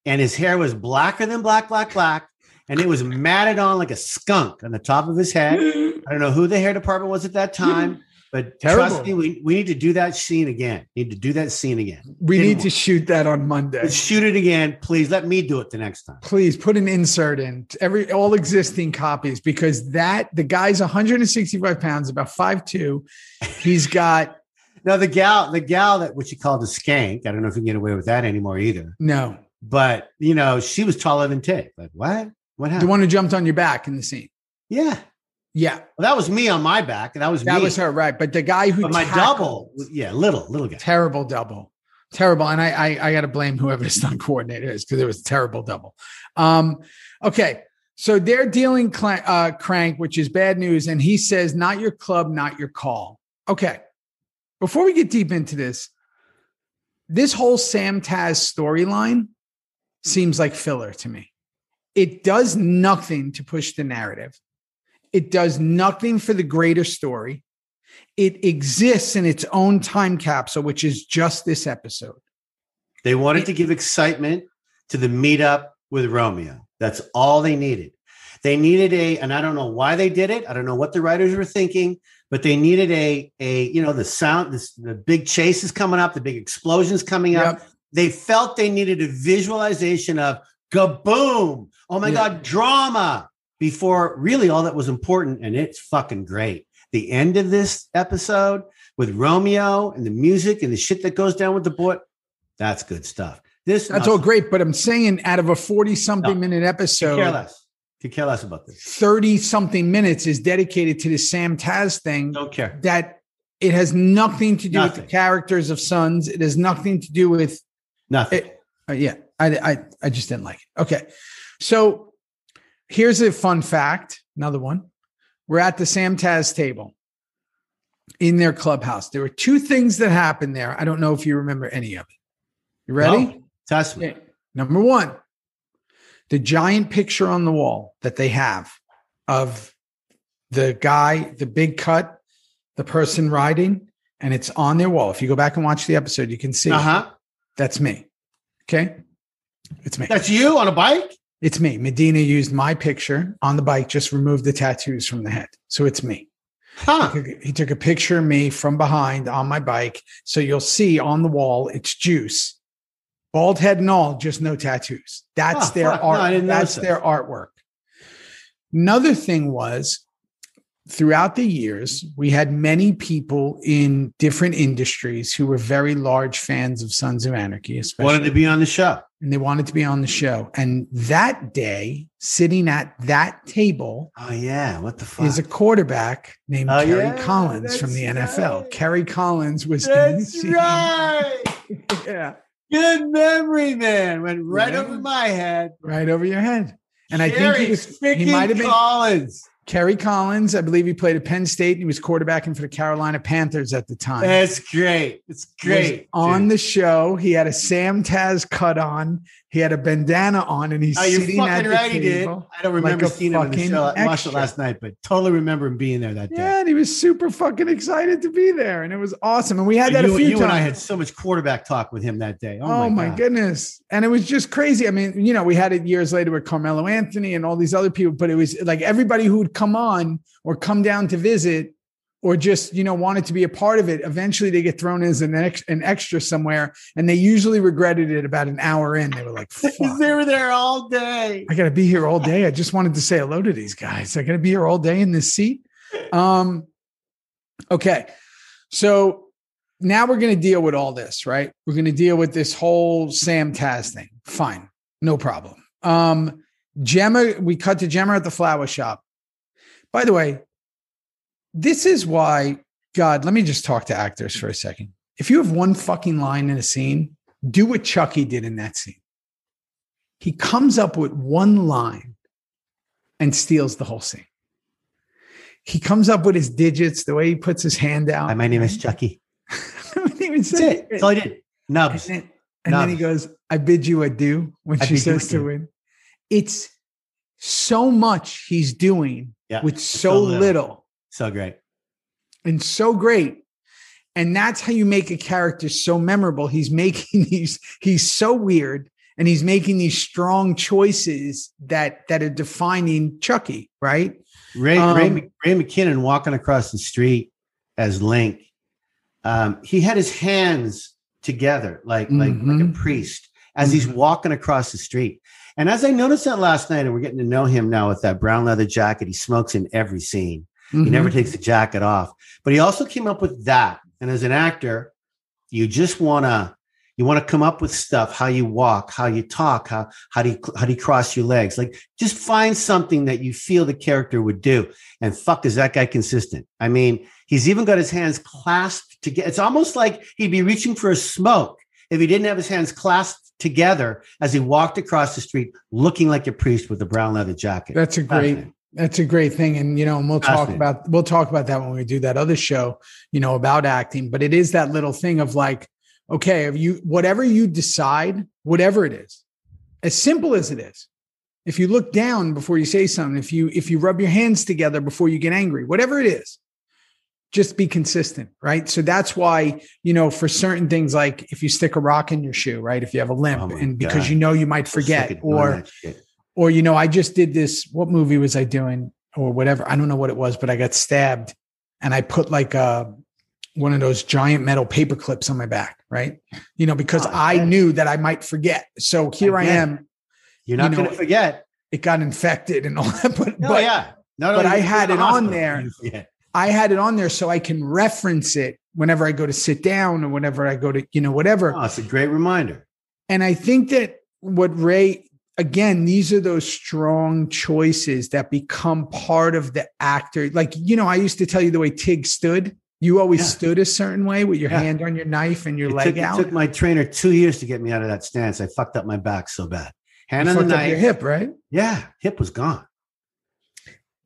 and his hair was blacker than black, black, black, and it was matted on like a skunk on the top of his head. I don't know who the hair department was at that time, but trust me, we, we need to do that scene again. Need to do that scene again. We Didn't need work. to shoot that on Monday. Let's shoot it again, please. Let me do it the next time. Please put an insert in every all existing copies because that the guy's 165 pounds, about 5'2. He's got No, the gal, the gal that what you called a skank. I don't know if you can get away with that anymore either. no, But you know, she was taller than Tig. Like what? What happened? the one who jumped on your back in the scene. yeah, Yeah, well, that was me on my back, and that was that me. was her, right? But the guy who But my double, yeah, little, little guy. terrible double, terrible. And I I, I got to blame whoever the stunt coordinator is because it was a terrible double. Um, okay, so they're dealing cla- uh, crank, which is bad news, and he says, "Not your club, not your call." Okay, before we get deep into this, this whole Sam Taz storyline seems like filler to me. It does nothing to push the narrative. It does nothing for the greater story. It exists in its own time capsule, which is just this episode. They wanted to give excitement to the meetup with Romeo. That's all they needed. They needed a, and I don't know why they did it. I don't know what the writers were thinking, but they needed a, a, you know, the sound, this, the big chase is coming up, the big explosions coming up. Yep. They felt they needed a visualization of kaboom. Oh my Yeah. God, drama before really all that was important. And it's fucking great. The end of this episode with Romeo and the music and the shit that goes down with the boy. That's good stuff. This That's all great, but I'm saying out of a 40 something No. minute care episode, less. Could care less about this. 30 something minutes is dedicated to the Sam Taz thing Don't care. that it has nothing to do with the characters of Sons. It has nothing to do with Nothing. It- Uh, yeah, I, I I just didn't like it. Okay, so here's a fun fact. Another one. We're at the Sam Taz table in their clubhouse. There were two things that happened there. I don't know if you remember any of it. You ready? No? Trust me. Okay. Number one, the giant picture on the wall that they have of the guy, the big cut, the person riding, and it's on their wall. If you go back and watch the episode, you can see. Uh huh. That's me. Okay. It's me. That's you on a bike? It's me. Medina used my picture on the bike, just removed the tattoos from the head. So it's me. Huh. He took- He took a picture of me from behind on my bike. So you'll see on the wall, it's juice. Bald head and all, just no tattoos. That's Oh, their. No, art. Didn't That's their artwork. Another thing was throughout the years, we had many people in different industries who were very large fans of Sons of Anarchy, especially Wanted to be on the show. and they wanted to be on the show. And that day, sitting at that table Oh, yeah. What the fuck? is a quarterback named Oh, Kerry yeah, Collins from the NFL. right. Kerry Collins was in the That's scene. right. yeah, Good memory, man. Went right Yeah. over my head. right over your head. And I think he was he might have been Collins. Kerry Collins. I believe he played at Penn State and he was quarterbacking for the Carolina Panthers at the time. That's great. It's great. on the show. He had a Sam Taz cut on. He had a bandana on, and he's Oh, you're sitting at fucking the right. He did. table. I don't remember like seeing him on the show. I watched it extra. last night, but totally remember him being there that day. Yeah, and he was super fucking excited to be there, and it was awesome. And we had that you a few you times. and I had so much quarterback talk with him that day. Oh, Oh, my, my, goodness. And it was just crazy. I mean, you know, we had it years later with Carmelo Anthony and all these other people, but it was like everybody who would come on or come down to visit or just, you know, wanted to be a part of it. Eventually they get thrown as an, ex- an extra somewhere. And they usually regretted it about an hour in. They were like, fuck. they were there all day. I got to be here all day. I just wanted to say hello to these guys. I got to be here all day in this seat. Um, okay. So now we're going to deal with all this, right? We're going to deal with this whole Sam Taz thing. Fine. No problem. Um, Gemma, we cut to Gemma at the flower shop. By the way, this is why, God, let me just talk to actors for a second. If you have one fucking line in a scene, do what Chucky did in that scene he comes up with one line and steals the whole scene. He comes up with his digits, the way he puts his hand out. Hi, my name is Chucky. I didn't even That's say it. That's all I did. Nubs. And then, and then he goes, I bid you adieu when I she says to him. It's so much he's doing Yeah, with so, so little. little. So great. and so great. And that's how you make a character so memorable. He's making these, he's so weird and he's making these strong choices that that are defining Chucky, right? Ray, Um, Ray, Ray McKinnon walking across the street as Link. Um, he had his hands together like like like a Mhm. priest as he's walking across the street. And as I noticed that last night, and we're getting to know him now with that brown leather jacket, he smokes in every scene. He Mhm. never takes the jacket off. But he also came up with that. And as an actor, you just want to you want to come up with stuff how you walk how you talk how how do you how do you cross your legs like just find something that you feel the character would do and fuck is that guy consistent i mean he's even got his hands clasped together it's almost like he'd be reaching for a smoke if he didn't have his hands clasped together as he walked across the street looking like a priest with a brown leather jacket That's a great that's a great thing. And you know, and we'll talk about we'll talk about that when we do that other show, you know, about acting. But it is that little thing of like, okay, if you whatever you decide, whatever it is, as simple as it is, if you look down before you say something, if you if you rub your hands together before you get angry, whatever it is, just be consistent, right? So that's why, you know, for certain things like if you stick a rock in your shoe, right? If you have a limp Oh and because God. you know you might forget or or you know i just did this what movie was i doing or whatever i don't know what it was but i got stabbed and i put like a one of those giant metal paper clips on my back right? You know because Oh, i knew that i might forget. So here i, am you're not you know, going to forget. it got infected and all that but, no but yeah. No, no, but I had it on there. I had it on there so i can reference it whenever i go to sit down or whenever i go to you know whatever oh, it's a great reminder And I think that what Ray, again, these are those strong choices that become part of the actor. Like, you know, I used to tell you the way Tig stood. You always Yeah. stood a certain way with your Yeah. hand on your knife and your It leg took, it out. took my trainer two years to get me out of that stance. I fucked up my back so bad. Hand You on the up your hip, right? Yeah, hip was gone.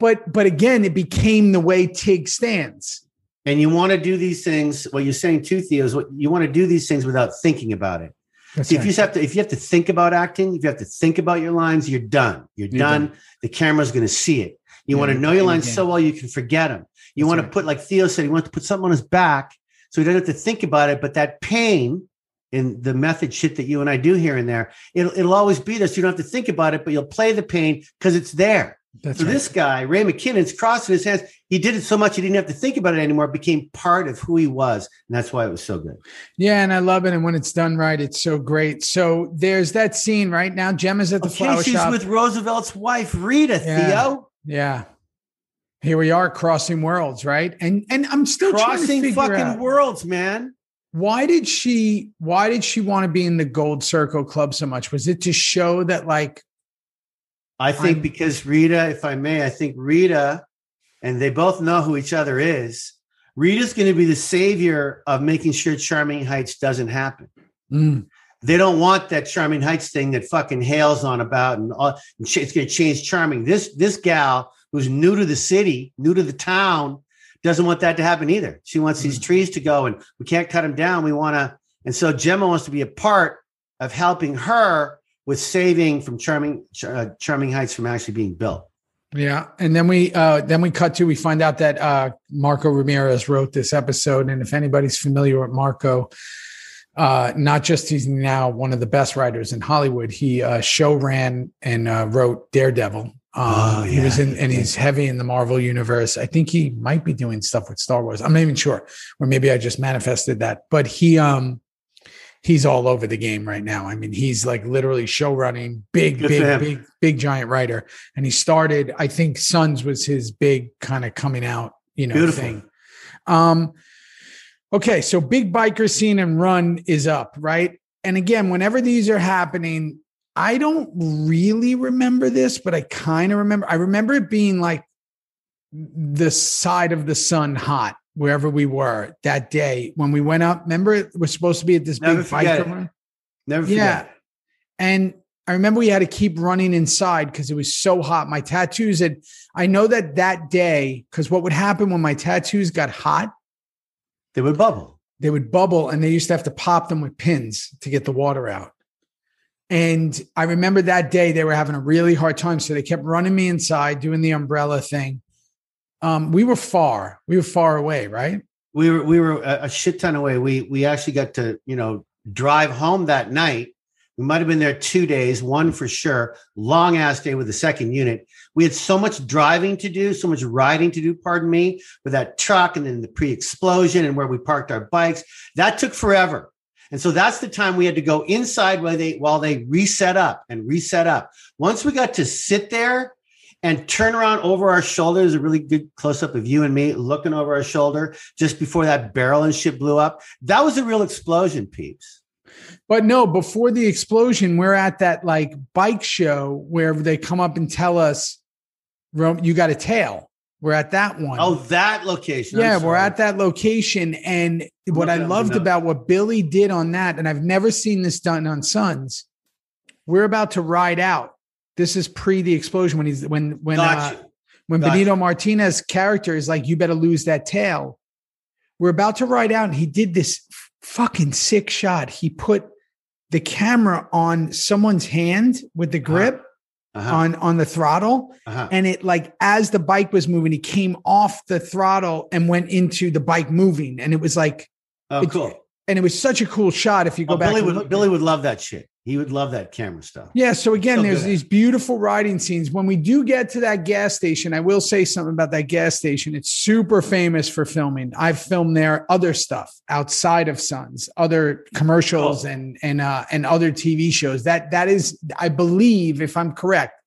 But but again, it became the way Tig stands. And you want to do these things. What you're saying too, Theo, is what you want to do these things without thinking about it. That's See, if you have to, if you have to think about acting, if you have to think about your lines, you're done. You're, You're done. done. The camera's going to see it. You Yeah, want to know your lines so well you can forget them. You That's want right. to put, like Theo said, he wants to put something on his back so he doesn't have to think about it. But that pain in the method shit that you and I do here and there, it'll, it'll always be there. So you don't have to think about it, but you'll play the pain because it's there. That's So right. this guy, Ray McKinnon's crossing his hands. He did it so much he didn't have to think about it anymore. It became part of who he was. And that's why it was so good. yeah, and I love it. And when it's done right, it's so great. So there's that scene right now. Gemma's at the Okay, flower she's shop. with Roosevelt's wife, Rita, Yeah. Theo. yeah. Here we are crossing worlds, right? And and I'm still trying to Crossing fucking out worlds, man. why did she why did she want to be in the gold circle club so much? Was it to show that like I think I'm- because Rita, if I may, I think Rita, and they both know who each other is. Rita's going to be the savior of making sure Charming Heights doesn't happen. mm, They don't want that Charming Heights thing that fucking Hale's on about, and, all, and it's going to change Charming. This this gal who's new to the city, new to the town, doesn't want that to happen either. She wants these trees to go, and we can't cut them down. We want to, and so Gemma wants to be a part of helping her with saving from Charming uh, Charming Heights from actually being built. yeah. And then we uh then we cut to we find out that uh Marco Ramirez wrote this episode. And if anybody's familiar with Marco, uh not just he's now one of the best writers in Hollywood, he uh show ran and uh, wrote Daredevil. Um, Oh, he was in and he's heavy in the Marvel universe. I think he might be doing stuff with Star Wars. I'm not even sure. Or maybe I just manifested that. But he um he's all over the game right now. I mean, he's like literally show running, big, Good big, big, big giant writer. And he started, I think Sons was his big kind of coming out, you know, Beautiful. thing. Um okay, so big biker scene and run is up, right? And again, whenever these are happening, I don't really remember this, but I kind of remember. I remember it being like the side of the sun hot wherever we were that day when we went up. Remember, it was supposed to be at this Never big forget biker it. run. Never forget. Yeah. And I remember we had to keep running inside because it was so hot. My tattoos had, I know that that day, because what would happen when my tattoos got hot, They would bubble. they would bubble and they used to have to pop them with pins to get the water out. And I remember that day they were having a really hard time. So they kept running me inside, doing the umbrella thing. Um, we were far, we were far away, right? We were we were a, a shit ton away. We we actually got to you know drive home that night. We might have been there two days, one for sure. Long ass day with the second unit. We had so much driving to do, so much riding to do. Pardon me, with that truck and then the pre-explosion and where we parked our bikes. That took forever. And so that's the time we had to go inside while they while they reset up and reset up. Once we got to sit there and turn around over our shoulders, a really good close up of you and me looking over our shoulder just before that barrel and shit blew up. That was a real explosion, peeps. But no, before the explosion, we're at that like bike show where they come up and tell us, you got a tail. We're at that one. Oh, that location. Yeah, we're at that location. And what I loved about what Billy did on that, and I've never seen this done on Sons, we're about to ride out. This is pre the explosion when he's when when uh, when Got Benito you. Martinez character is like, you better lose that tail. We're about to ride out, and he did this fucking sick shot. He put the camera on someone's hand with the uh-huh. grip uh-huh. on on the throttle, uh-huh. and it like as the bike was moving, he came off the throttle and went into the bike moving, and it was like, oh, it, cool. And it was such a cool shot. If you go oh, back, Billy would Billy would love that shit. He would love that camera stuff. Yeah. So again, there's these beautiful riding scenes. When we do get to that gas station, I will say something about that gas station. It's super famous for filming. I've filmed there other stuff outside of Sons, other commercials oh. and and uh, and other TV shows. That that is, I believe, if I'm correct,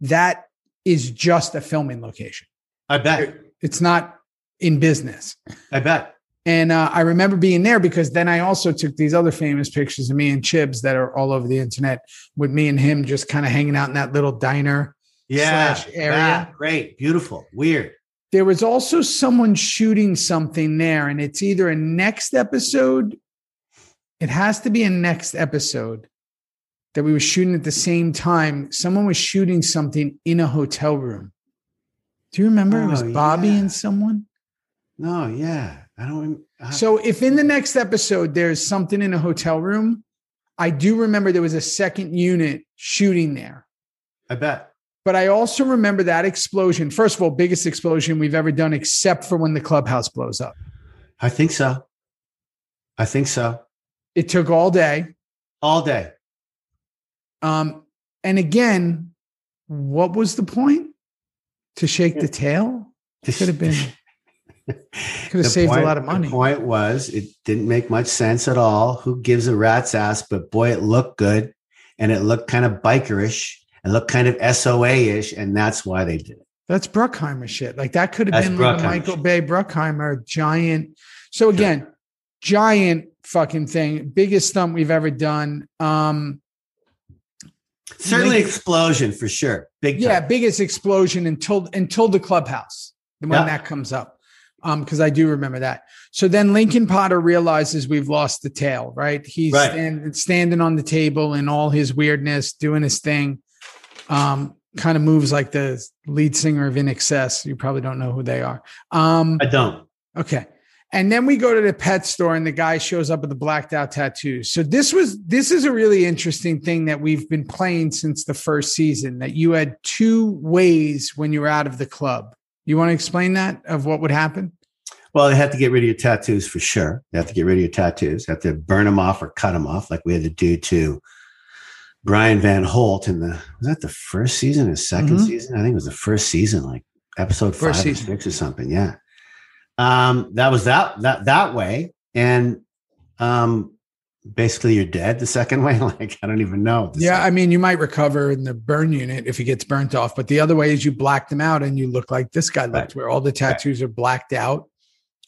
that is just a filming location. I bet it's not in business. I bet. And uh, I remember being there because then I also took these other famous pictures of me and Chibs that are all over the internet with me and him just kind of hanging out in that little diner yeah, area. great, beautiful, weird. There was also someone shooting something there, and it's either a next episode. It has to be a next episode that we were shooting at the same time. Someone was shooting something in a hotel room. Do you remember? Oh, it was oh, Bobby yeah. and someone. No, yeah. I don't. I, so if in the next episode there's something in a hotel room, I do remember there was a second unit shooting there. I bet. But I also remember that explosion. First of all, biggest explosion we've ever done, except for when the clubhouse blows up. I think so. I think so. It took all day. All day. Um, and again, what was the point? To shake the tail? It could have been. Could have saved point, a lot of money. The point was, it didn't make much sense at all. Who gives a rat's ass? But boy, it looked good, and it looked kind of bikerish, and looked kind of SOA ish, and that's why they did it. That's Bruckheimer shit. Like that could have that's been like Michael. Bay Bruckheimer giant. So again, sure. giant fucking thing, biggest stunt we've ever done. Um, Certainly, explosion for sure. Big, time. yeah, biggest explosion until until the clubhouse when that comes up because um, I do remember that. So then Lincoln Potter realizes we've lost the tail, right? He's right. Stand, standing on the table in all his weirdness, doing his thing. Um, kind of moves like the lead singer of INXS. You probably don't know who they are. Um, I don't. Okay. And then we go to the pet store and the guy shows up with the blacked out tattoos. So this was this is a really interesting thing that we've been playing since the first season that you had two ways when you were out of the club. You want to explain that of what would happen? Well, they have to get rid of your tattoos for sure. They have to get rid of your tattoos. They have to burn them off or cut them off, like we had to do to Brian Van Holt in the was that the first season or 2nd mm-hmm. season? I think it was the first season, like episode first five season. or six or something. Yeah. Um, that was that that that way. And um basically you're dead the second way like i don't even know yeah i mean you might recover in the burn unit if he gets burnt off but the other way is you black them out and you look like this guy looked right. where all the tattoos right. are blacked out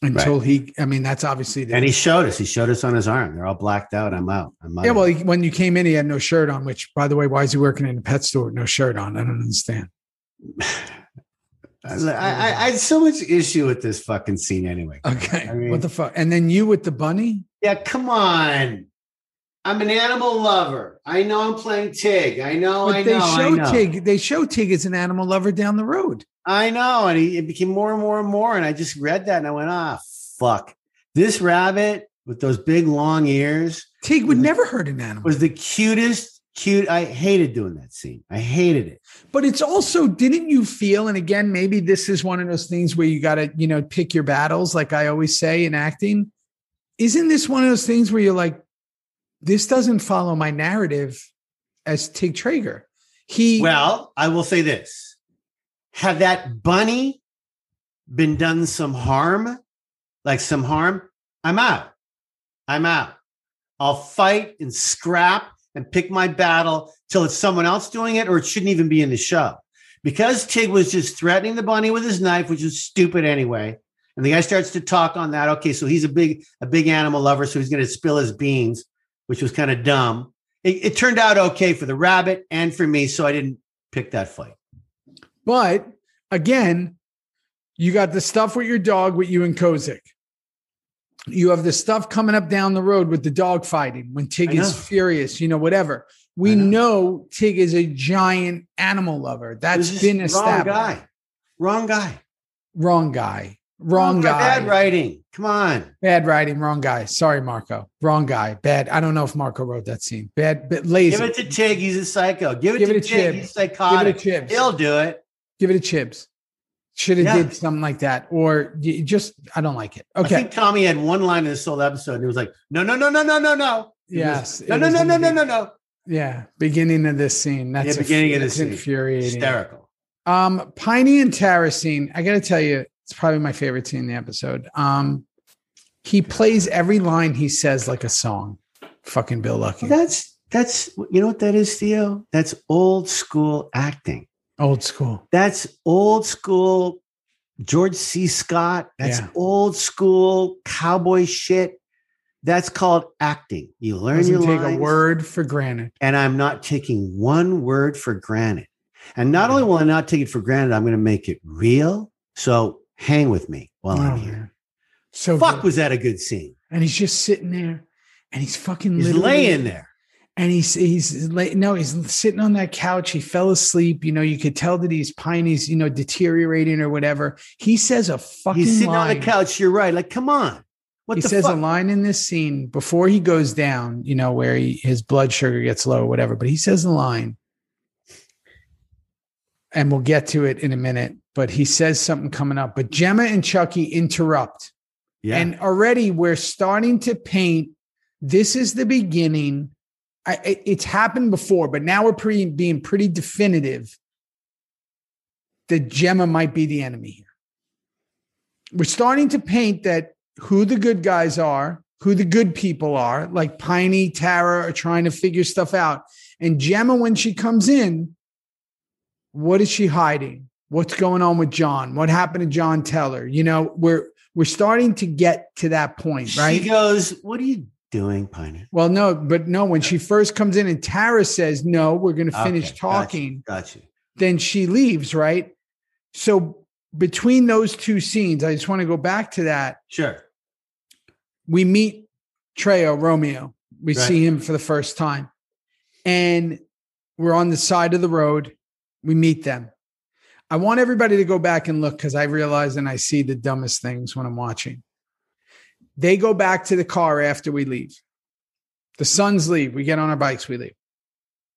until right. he i mean that's obviously the, and he showed us he showed us on his arm they're all blacked out i'm out i'm out yeah well he, when you came in he had no shirt on which by the way why is he working in a pet store with no shirt on i don't understand I, I, I, had so much issue with this fucking scene anyway. Okay. I mean, what the fuck? And then you with the bunny? Yeah, come on. I'm an animal lover. I know I'm playing Tig. I know. But I they know. show know. Tig. They show Tig as an animal lover down the road. I know, and he, it became more and more and more. And I just read that, and I went, "Ah, fuck! This rabbit with those big long ears Tig would never hurt an animal. was the cutest. Cute. I hated doing that scene. I hated it. But it's also, didn't you feel? And again, maybe this is one of those things where you got to, you know, pick your battles, like I always say in acting. Isn't this one of those things where you're like, this doesn't follow my narrative as Tig Trager? He, Well, I will say this: had that bunny been done some harm, like some harm, I'm out. I'm out. I'll fight and scrap and pick my battle till it's someone else doing it, or it shouldn't even be in the show. Because Tig was just threatening the bunny with his knife, which is stupid anyway. And the guy starts to talk on that. Okay, so he's a big, a big animal lover, so he's going to spill his beans, which was kind of dumb. It, it turned out okay for the rabbit and for me, so I didn't pick that fight. but again, you got the stuff with your dog with you and Kozik. You have the stuff coming up down the road with the dog fighting when Tig is furious, you know, whatever. We know. know. Tig is a giant animal lover. That's been wrong established. guy. Wrong guy. Wrong guy. Wrong guy. Bad writing. Come on. Bad writing, wrong guy. Sorry, Marco. Wrong guy. Bad. I don't know if Marco wrote that scene. Bad, but lazy. Give it to Tig. He's a psycho. Give it Give to it a Tig. He's Give it a psychotic. chips. He'll do it. Give it to chips. Should have Yeah. did something like that, or just I don't like it. Okay. I think Tommy had one line in this whole episode, and he was like, "No, no, no, no, no, no, no." It was, Yes, No, no, no, no, no, no, no. Yeah. Beginning of this scene. That's Yeah, beginning of that's this scene. infuriating. Hysterical. Um, Piney and Tara scene. I got to tell you, it's probably my favorite scene in the episode. Um, he plays every line he says like a song. Fucking Bill Lucking. Well, that's that's you know what that is, Theo. That's old school acting. Old school. That's old school George C. Scott. That's Yeah. old school cowboy shit. That's called acting. You learn Doesn't your take lines, a word for granted. and I'm not taking one word for granted. And not only will I not take it for granted, I'm going to make it real. So hang with me while I'm Oh, here. man. So Fuck, good. was that a good scene? and he's just sitting there, and he's fucking He's laying there. and he's he's lay, no he's sitting on that couch he fell asleep you know you could tell that he's piney's you know deteriorating or whatever he says a fucking He's sitting line on the couch. You're right. Like, come on. What he says fuck? a line in this scene before he goes down you know where he, his blood sugar gets low or whatever but he says a line and we'll get to it in a minute but he says something coming up but gemma and chucky interrupt yeah. and already we're starting to paint. This is the beginning. I, it- it's happened before, but now we're pretty, being pretty definitive that Gemma might be the enemy here. We're starting to paint that who the good guys are, who the good people are, like Piney, Tara are trying to figure stuff out. And Gemma, when she comes in, what is she hiding? What's going on with John? What happened to John Teller? You know, we're we're starting to get to that point, right? She goes, What are you doing, Pioneer? well, no, but no, when she first comes in and Tara says, No, we're going to finish Okay, talking, Got you. then she leaves, right? So between those two scenes, I just want to go back to that. Sure. We meet Trejo, Romeo. We Right. see him for the first time. And we're on the side of the road. We meet them. I want everybody to go back and look because I realize and I see the dumbest things when I'm watching. They go back to the car after we leave. The sons leave. We get on our bikes. We leave.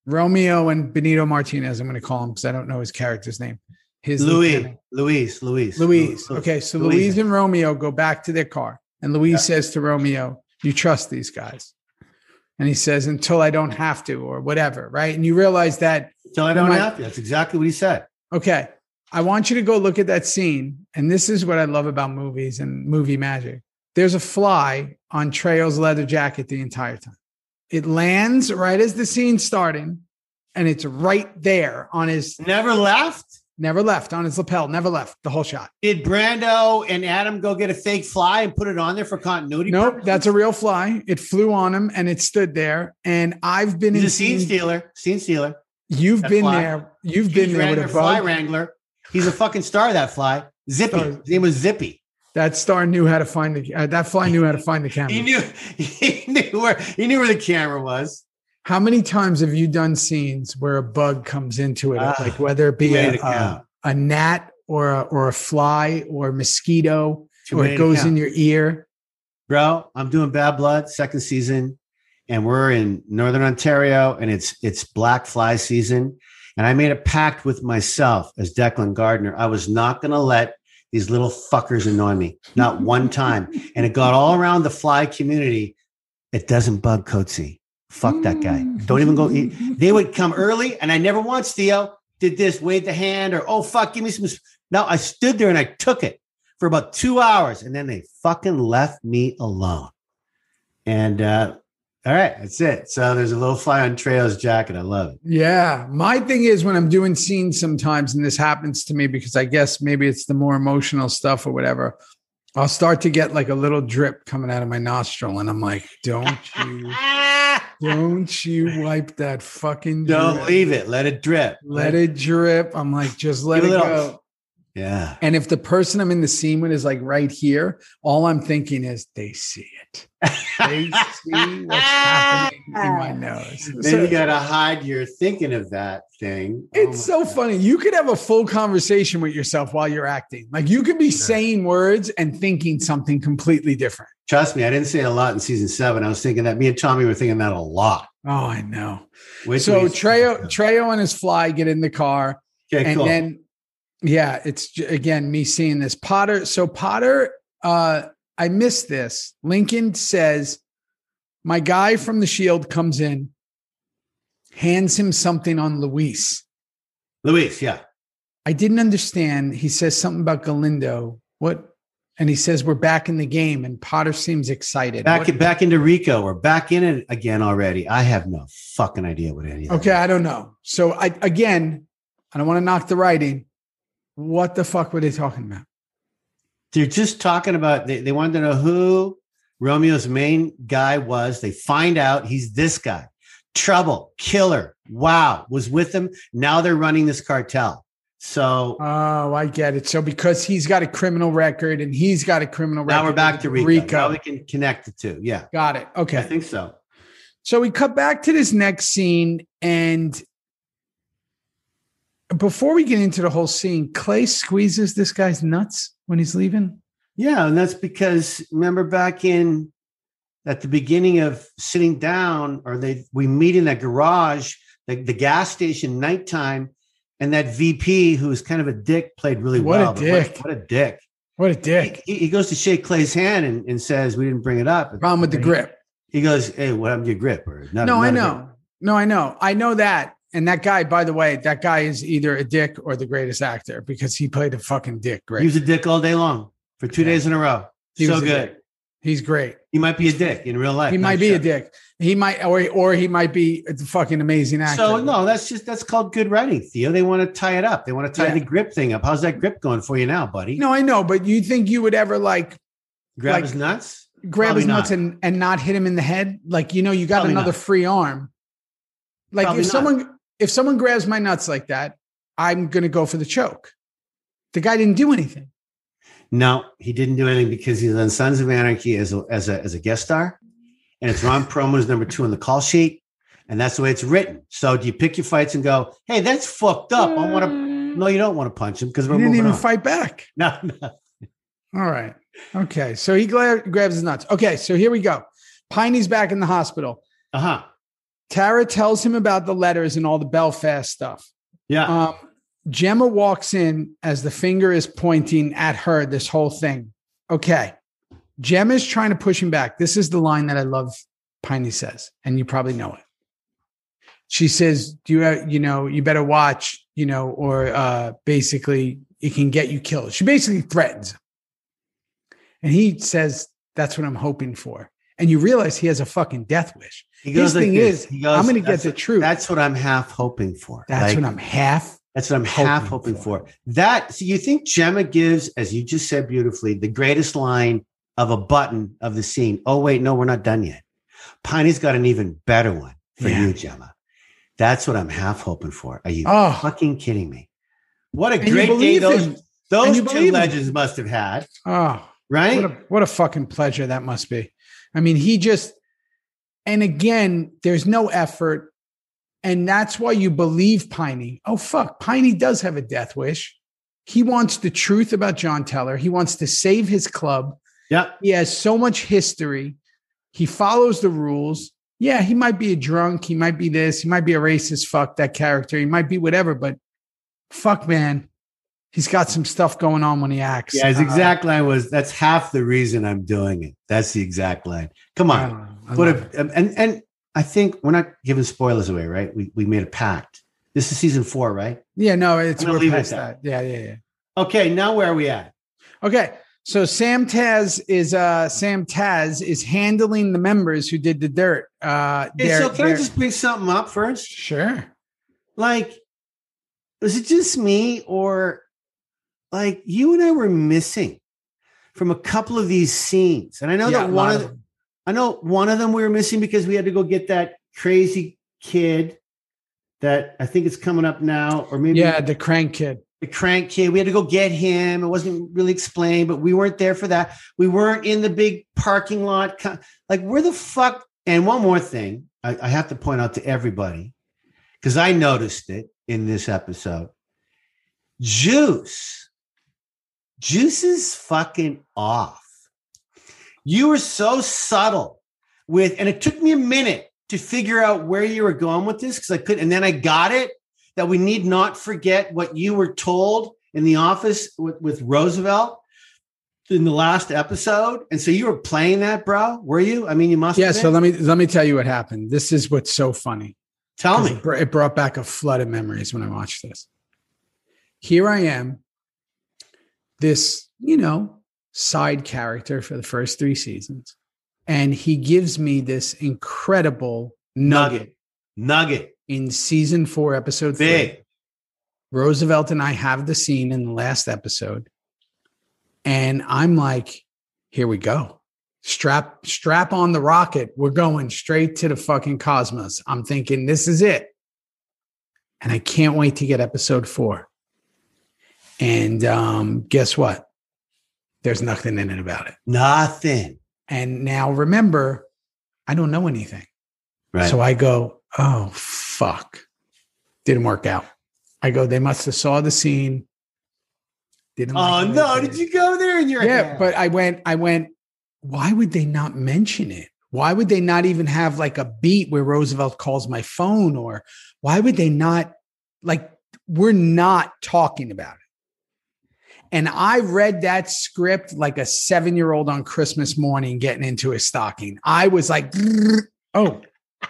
Romeo and Benito Martinez, I'm going to call him because I don't know his character's name. His Louis. lieutenant. Louise. Louise. Louise. Okay, so Louise. Louise and Romeo go back to their car, and Louise Yeah. says to Romeo, "You trust these guys?" And he says, "Until I don't have to, or whatever." Right? And you realize that. Till I don't have to. That's exactly what he said. Okay, I want you to go look at that scene, and this is what I love about movies and movie magic. There's a fly on Trejo's leather jacket the entire time. It lands right as the scene's starting, and it's right there on his. Never left. Never left on his lapel. Never left the whole shot. Did Brando and Adam go get a fake fly and put it on there for continuity? Nope, purposes? that's a real fly. It flew on him and it stood there. And I've been He's in a scene scenes- stealer. Scene stealer. You've That been fly. there. You've been there with a fly bug. wrangler. He's a fucking star. That fly. Zippy. Star. His name was Zippy. That star knew how to find the. Uh, that fly knew how to find the camera. He knew. He knew where. He knew where the camera was. How many times have you done scenes where a bug comes into it, Ah, like whether it be a, a, a gnat or a, or a fly or a mosquito, Too or it goes in your ear? bro, I'm doing Bad Blood second season, and we're in Northern Ontario, and it's it's black fly season. And I made a pact with myself as Declan Gardner. I was not going to let these little fuckers annoy me, not one time. And it got all around the fly community. It doesn't bug Coatsy. Fuck that guy. Don't even go. They would come early, and I never once, Theo, did this, wave the hand, or oh fuck, give me some. No, I stood there and I took it for about two hours, and then they fucking left me alone. And uh, all right, that's it. So there's a little fly on trails jacket. I love it. Yeah. My thing is when I'm doing scenes sometimes, and this happens to me because I guess maybe it's the more emotional stuff or whatever, I'll start to get like a little drip coming out of my nostril. And I'm like, don't you, don't you wipe that fucking Don't drip. leave it. Let it drip. Let it drip. I'm like, just let it little- go. Yeah. And if the person I'm in the scene with is like right here, all I'm thinking is they see it. They see what's happening in my nose. Then So- you gotta hide your thinking of that thing. Oh It's my so God. funny. You could have a full conversation with yourself while you're acting. Like you could be saying words and thinking something completely different. Trust me, I didn't say a lot in season seven. I was thinking that me and Tommy were thinking that a lot. Oh, I know. Wait so till Trejo, Trejo and his fly get in the car, Okay, and cool. then yeah, it's again me seeing this Potter. So Potter, uh, I missed this. Lincoln says, "My guy from the Shield comes in, hands him something on Luis." Luis, yeah. I didn't understand. He says something about Galindo. What? And he says we're back in the game, and Potter seems excited. Back What- back into Rico. We're back in it again already. I have no fucking idea what any of that okay, is. I don't know. So I again, I don't want to knock the writing. What the fuck were they talking about? They're just talking about they, they wanted to know who Romeo's main guy was. They find out he's this guy. Trouble, killer. Wow, was with them. Now they're running this cartel. So Oh, I get it. So because he's got a criminal record and he's got a criminal record. now we're back to Rico. Rico. Now we can connect the two. Yeah, Got it. Okay. I think so. So we cut back to this next scene, and before we get into the whole scene, Clay squeezes this guy's nuts when he's leaving. Yeah, and that's because remember back in at the beginning of sitting down, or they we meet in that garage, the, the gas station, nighttime, and that VP who's kind of a dick played really What a well. but dick. What, a dick! What a dick. He, he goes to shake Clay's hand and, and says, "We didn't bring it up." Problem with the grip. He goes, "Hey, what happened to your grip?" Or not, No, I a know. No, I know. I know that. And that guy, by the way, that guy is either a dick or the greatest actor because he played a fucking dick. Great. He was a dick all day long for two Yeah. days in a row. He so good. He's great. He might be a dick in real life. He might be show. a dick. He might, or or he might be a fucking amazing actor. So no, that's just that's called good writing, Theo. They want to tie it up. They want to tie Yeah. the grip thing up. How's that grip going for you now, buddy? no, I know, but you think you would ever like Grab like- his nuts. grab his Probably nuts not. and, and not hit him in the head? Like, you know, you got Probably another not. free arm. Like Probably if not. Someone if someone grabs my nuts like that, I'm gonna go for the choke. The guy didn't do anything. No, he didn't do anything because he's on Sons of Anarchy as a as a as a guest star, and it's Ron Perlman's number two on the call sheet, and that's the way it's written. So do you pick your fights and go, "Hey, that's fucked up. I want to." No, you don't want to punch him because He we're didn't moving even on. fight back. No, no. All right. Okay. So he gra- grabs his nuts. Okay. So here we go. Piney's back in the hospital. Uh huh. Tara tells him about the letters and all the Belfast stuff. Yeah. Um, Gemma walks in as the finger is pointing at her, this whole thing. Okay. Gemma's trying to push him back. This is the line that I love Piney says, and you probably know it. She says, Do you, uh, you know, you better watch, you know, or uh, basically it can get you killed. She basically threatens him. And he says, That's what I'm hoping for. And you realize he has a fucking death wish. He His like thing this. is, goes, I'm going to get the truth. That's, That's what I'm half hoping for. Like, what I'm half. That's what I'm half hoping hoping for. for. That so you think Gemma gives, as you just said beautifully, the greatest line of a button of the scene. Oh, wait, no, we're not done yet. Piney's got an even better one for Yeah. you, Gemma. That's what I'm half hoping for. Are you Oh, fucking kidding me? What a and great day those. Those two legends must have had, Oh, right? What a, what a fucking pleasure that must be. I mean, he just, and again, there's no effort. And that's why you believe Piney. Oh, fuck. Piney does have a death wish. He wants the truth about John Teller. He wants to save his club. Yeah. He has so much history. He follows the rules. Yeah, he might be a drunk. He might be this. He might be a racist. Fuck that character. He might be whatever, but fuck, man. He's got some stuff going on when he acts. Yeah, his Uh, exact line was, "That's half the reason I'm doing it." That's the exact line. Come on. I What if, and and I think we're not giving spoilers away, right? We we made a pact. This is season four, right? yeah, no, it's we're leave it past at that. Yeah, yeah, yeah. Okay, now where are we at? Okay. So Sam Taz is uh Sam Taz is handling the members who did the dirt. Uh Hey, so can I just bring something up first? sure. Like, was it just me, or like you and I were missing from a couple of these scenes? And I know Yeah, that one of of them. I know one of them we were missing because we had to go get that crazy kid that I think is coming up now, or maybe Yeah, the crank kid. the crank kid. We had to go get him. It wasn't really explained, but we weren't there for that. We weren't in the big parking lot. Like, where the fuck? And one more thing I, I have to point out to everybody because I noticed it in this episode. Juice. Juice is fucking off. You were so subtle with, and it took me a minute to figure out where you were going with this because I could, and then I got it that we need not forget what you were told in the office with, with Roosevelt in the last episode. And so you were playing that, bro? Were you? I mean, you must. Yeah, so let me let me tell you what happened. This is what's so funny. Tell me. It brought back a flood of memories when I watched this. Here I am, this, you know, side character for the first three seasons. And he gives me this incredible nugget Nugget. in season four, episode three. Big. Roosevelt and I have the scene in the last episode. And I'm like, here we go. Strap strap on the rocket. We're going straight to the fucking cosmos. I'm thinking this is it. And I can't wait to get episode 4. And um guess what? There's nothing in it about it. Nothing. And now remember, I don't know anything. Right. So I go, oh fuck. Didn't work out. I go, they must have saw the scene. Didn't oh, like no. Did you go there in your Yeah, but I went, I went, why would they not mention it? Why would they not even have like a beat where Roosevelt calls my phone? Or why would they not like we're not talking about it? And I read that script like a seven year old on Christmas morning getting into a stocking. I was like, oh,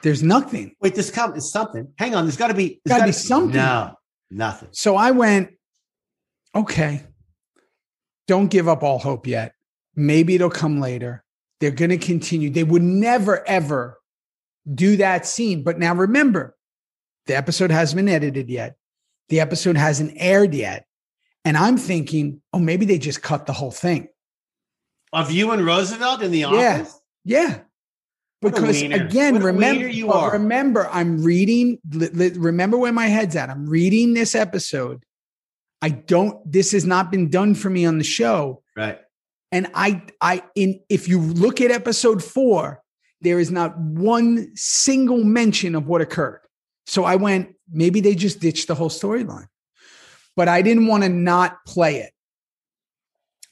there's nothing. Wait, this come is something. Hang on. There's got to be. there's Gotta be something. No, nothing. So I went, okay, don't give up all hope yet. Maybe it'll come later. They're going to continue. They would never, ever do that scene. But now remember, the episode hasn't been edited yet. The episode hasn't aired yet. And I'm thinking, oh, maybe they just cut the whole thing. Of you and Roosevelt in the office? Yeah. A Because again, remember, you are. remember, I'm reading, li- li- remember where my head's at. I'm reading this episode. I don't, this has not been done for me on the show. Right. And I, I, in, if you look at episode four, there is not one single mention of what occurred. So I went, maybe they just ditched the whole storyline, but I didn't want to not play it.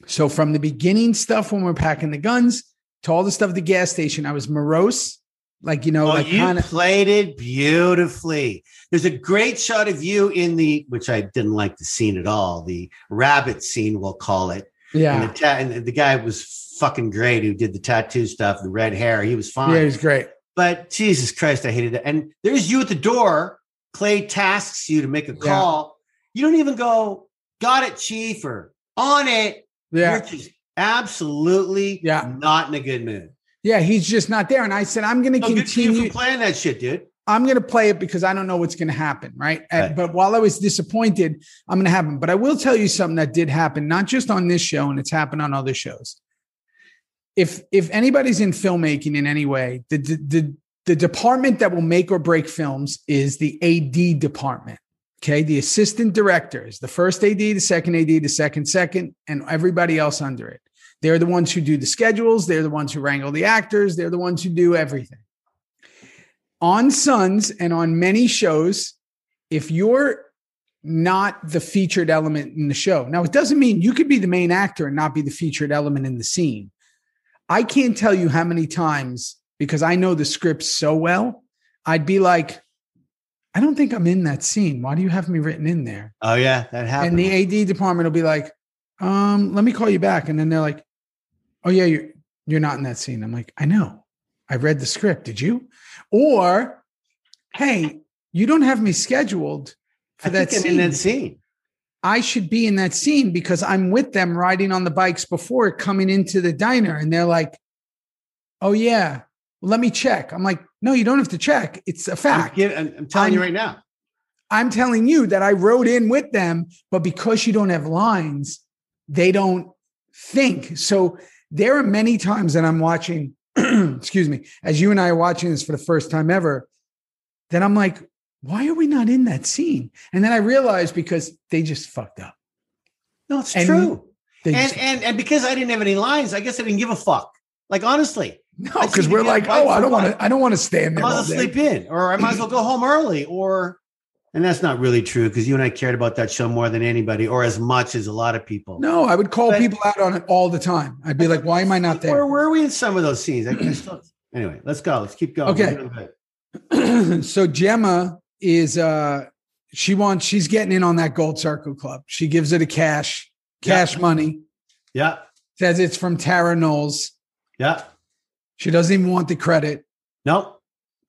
So from the beginning stuff when we're packing the guns to all the stuff at the gas station, I was morose, like you know, Oh, like you kind of played it beautifully. There's a great shot of you in the, which I didn't like the scene at all, the rabbit scene, we'll call it. And yeah, the, ta- and the guy was fucking great who did the tattoo stuff, the red hair. He was fine. yeah, he was great. but Jesus Christ, I hated it. And there's you at the door. Clay tasks you to make a Yeah. You don't even go, got it, chief, or on it. Yeah, You're just absolutely Yeah. not in a good mood. yeah, he's just not there. And I said, I'm going to No good for you continue. playing that shit, dude. I'm going to play it because I don't know what's going to happen, right? Right. but while I was disappointed, I'm going to have happen. But I will tell you something that did happen, not just on this show, and it's happened on other shows. If if anybody's in filmmaking in any way, the the the, the department that will make or break films is the AD department. Okay, the assistant directors, the first AD, the second AD, the second second, and everybody else under it. They're the ones who do the schedules. They're the ones who wrangle the actors. They're the ones who do everything on Sons and on many shows, if you're not the featured element in the show, now it doesn't mean you could be the main actor and not be the featured element in the scene. I can't tell you how many times because I know the script so well. I'd be like, I don't think I'm in that scene. Why do you have me written in there? Oh yeah, that happened. And the AD department will be like, um, let me call you back. And then they're like, Oh yeah, you're you're not in that scene. I'm like, I know. I read the script. Did you? Or, hey, you don't have me scheduled for I that scene. in that scene. I should be in that scene because I'm with them riding on the bikes before coming into the diner. And they're like, oh, yeah, well, let me check. I'm like, no, you don't have to check. It's a fact. I'm- I'm telling you I'm- right now. I'm telling you that I rode in with them, but because you don't have lines, they don't think. So there are many times that I'm watching, excuse me, as you and I are watching this for the first time ever, that I'm like, why are we not in that scene? And then I realized because they just fucked up. No, it's And true. And and and because I didn't have any lines, I guess I didn't give a fuck. Like honestly, no, because we're like, oh, I don't want to, I don't want to stand I there. might as well sleep in, or I might as well go home early, or and that's not really true because you and I cared about that show more than anybody, or as much as a lot of people. No, I would call But- people out on it all the time. I'd be like, why am I not there?" Where were we in some of those scenes? I, I still, anyway, let's go. Let's keep going. Okay. We're doing good. so Gemma is uh she wants she's getting in on that gold circle club. She gives it a cash, cash money, Yeah, says it's from Tara Knowles. yeah. She doesn't even want the credit. Nope.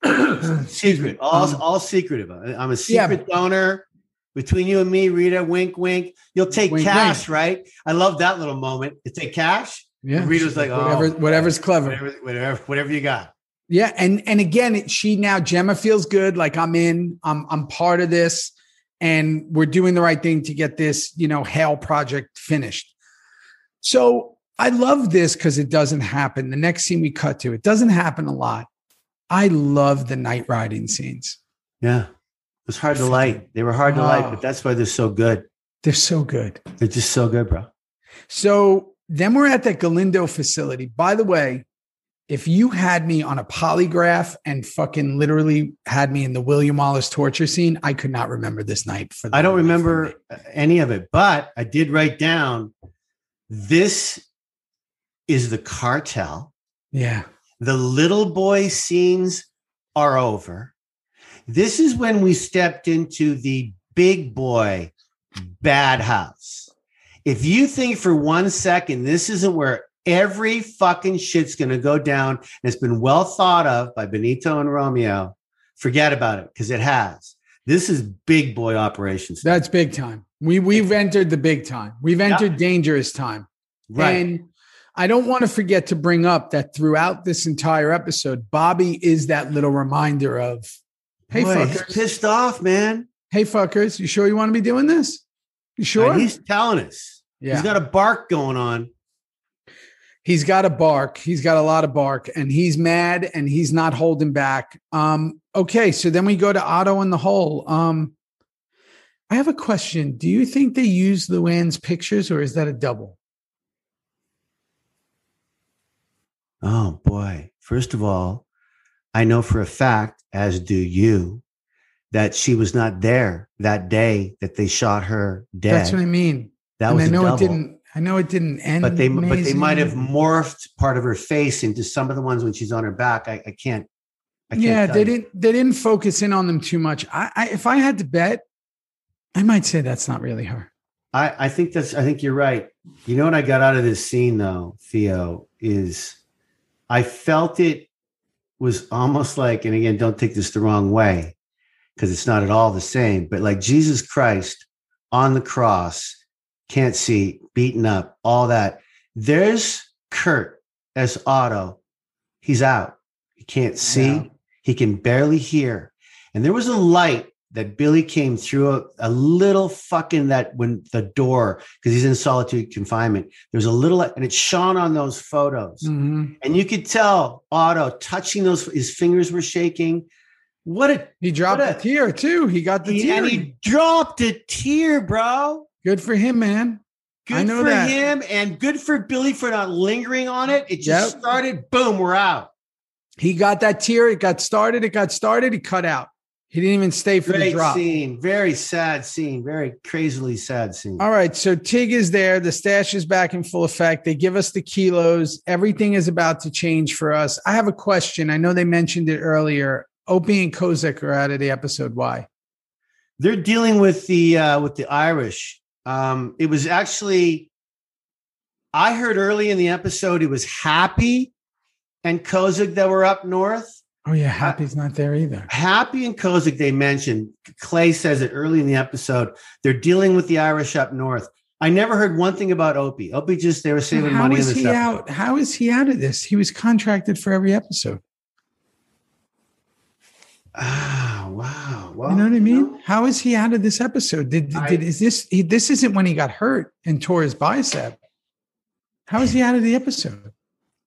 secret. All Um, all secretive. I'm a Yeah, secret donor. Between you and me, Rita, wink, wink. You'll take Wink, cash, right? I love that little moment. You take cash. Yeah. Rita's like, oh, whatever's clever. whatever, whatever, whatever you got. Yeah, and and again, she now Gemma feels good. Like I'm in. I'm I'm part of this, and we're doing the right thing to get this, you know, Hale project finished. So I love this because it doesn't happen. The next scene we cut to, it doesn't happen a lot. I love the night riding scenes. Yeah. It was hard to light. They were hard to light, Oh. but that's why they're so good. They're so good. They're just so good, bro. So then we're at that Galindo facility. By the way, if you had me on a polygraph and fucking literally had me in the William Wallace torture scene, I could not remember this night. For the I don't remember any of it, but I did write down this is the cartel. Yeah, The little boy scenes are over. This is when we stepped into the big boy bad house. If you think for one second this isn't where every fucking shit's going to go down and it's been well thought of by Benito and Romeo, forget about it because it has. This is big boy operations. that's big time. We we've entered the big time. We've entered dangerous time. right. And I don't want to forget to bring up that throughout this entire episode, Bobby is that little reminder of, hey Boy, he's fuckers, pissed off, man. hey fuckers, you sure you want to be doing this? You sure? And he's telling us. yeah. He's got a bark going on. he's got a bark. He's got a lot of bark, and he's mad, and he's not holding back. Um, okay, so then we go to Otto in the hole. Um, I have a question. Do you think they use Luann's pictures, or is that a double? Oh boy. First of all, I know for a fact, as do you, that she was not there that day that they shot her dead. That's what I mean. that and was I know it didn't. I know it didn't end. but they but they might have morphed part of her face into some of the ones when she's on her back. I, I can't. I can't yeah, they you. didn't. They didn't focus in on them too much. I, I, if I had to bet, I might say that's not really her. I, I think that's I think you're right. You know what I got out of this scene though, Theo, is I felt it was almost like, and again, don't take this the wrong way, because it's not at all the same, but like Jesus Christ on the cross, can't see, beaten up, all that. There's Kurt as Otto. He's out. He can't see. Yeah. He can barely hear. And there was a light that Billy came through a, a little fucking that when the door, because he's in solitude confinement, there's a little, and it shone on those photos. Mhm. And you could tell Otto touching those, his fingers were shaking. What a, He dropped a- a tear too. He got the he, tear. and he dropped a tear, bro. Good for him, man. Good for that. him and good for Billy for not lingering on it. It just Yep. started, boom, we're out. He got that tear. It got started. It got started. He cut out. He didn't even stay for the Great drop. scene. Very sad scene. Very crazily sad scene. All right, so Tig is there. The stash is back in full effect. They give us the kilos. Everything is about to change for us. I have a question. I know they mentioned it earlier. Opie and Kozik are out of the episode. Why? They're dealing with the uh, with the Irish. Um, it was actually I heard early in the episode it was Happy and Kozik that were up north. Oh yeah, Happy's not there either. Happy and Kozik, they mentioned. Clay says it early in the episode. They're dealing with the Irish up north. I never heard one thing about Opie. Opie just they were saving How money in this he episode. out? How is he out of this? He was contracted for every episode. Ah, wow. Well, You know what I mean? How is he out of this episode? Did I- did is this he, this isn't when he got hurt and tore his bicep? How is he out of the episode?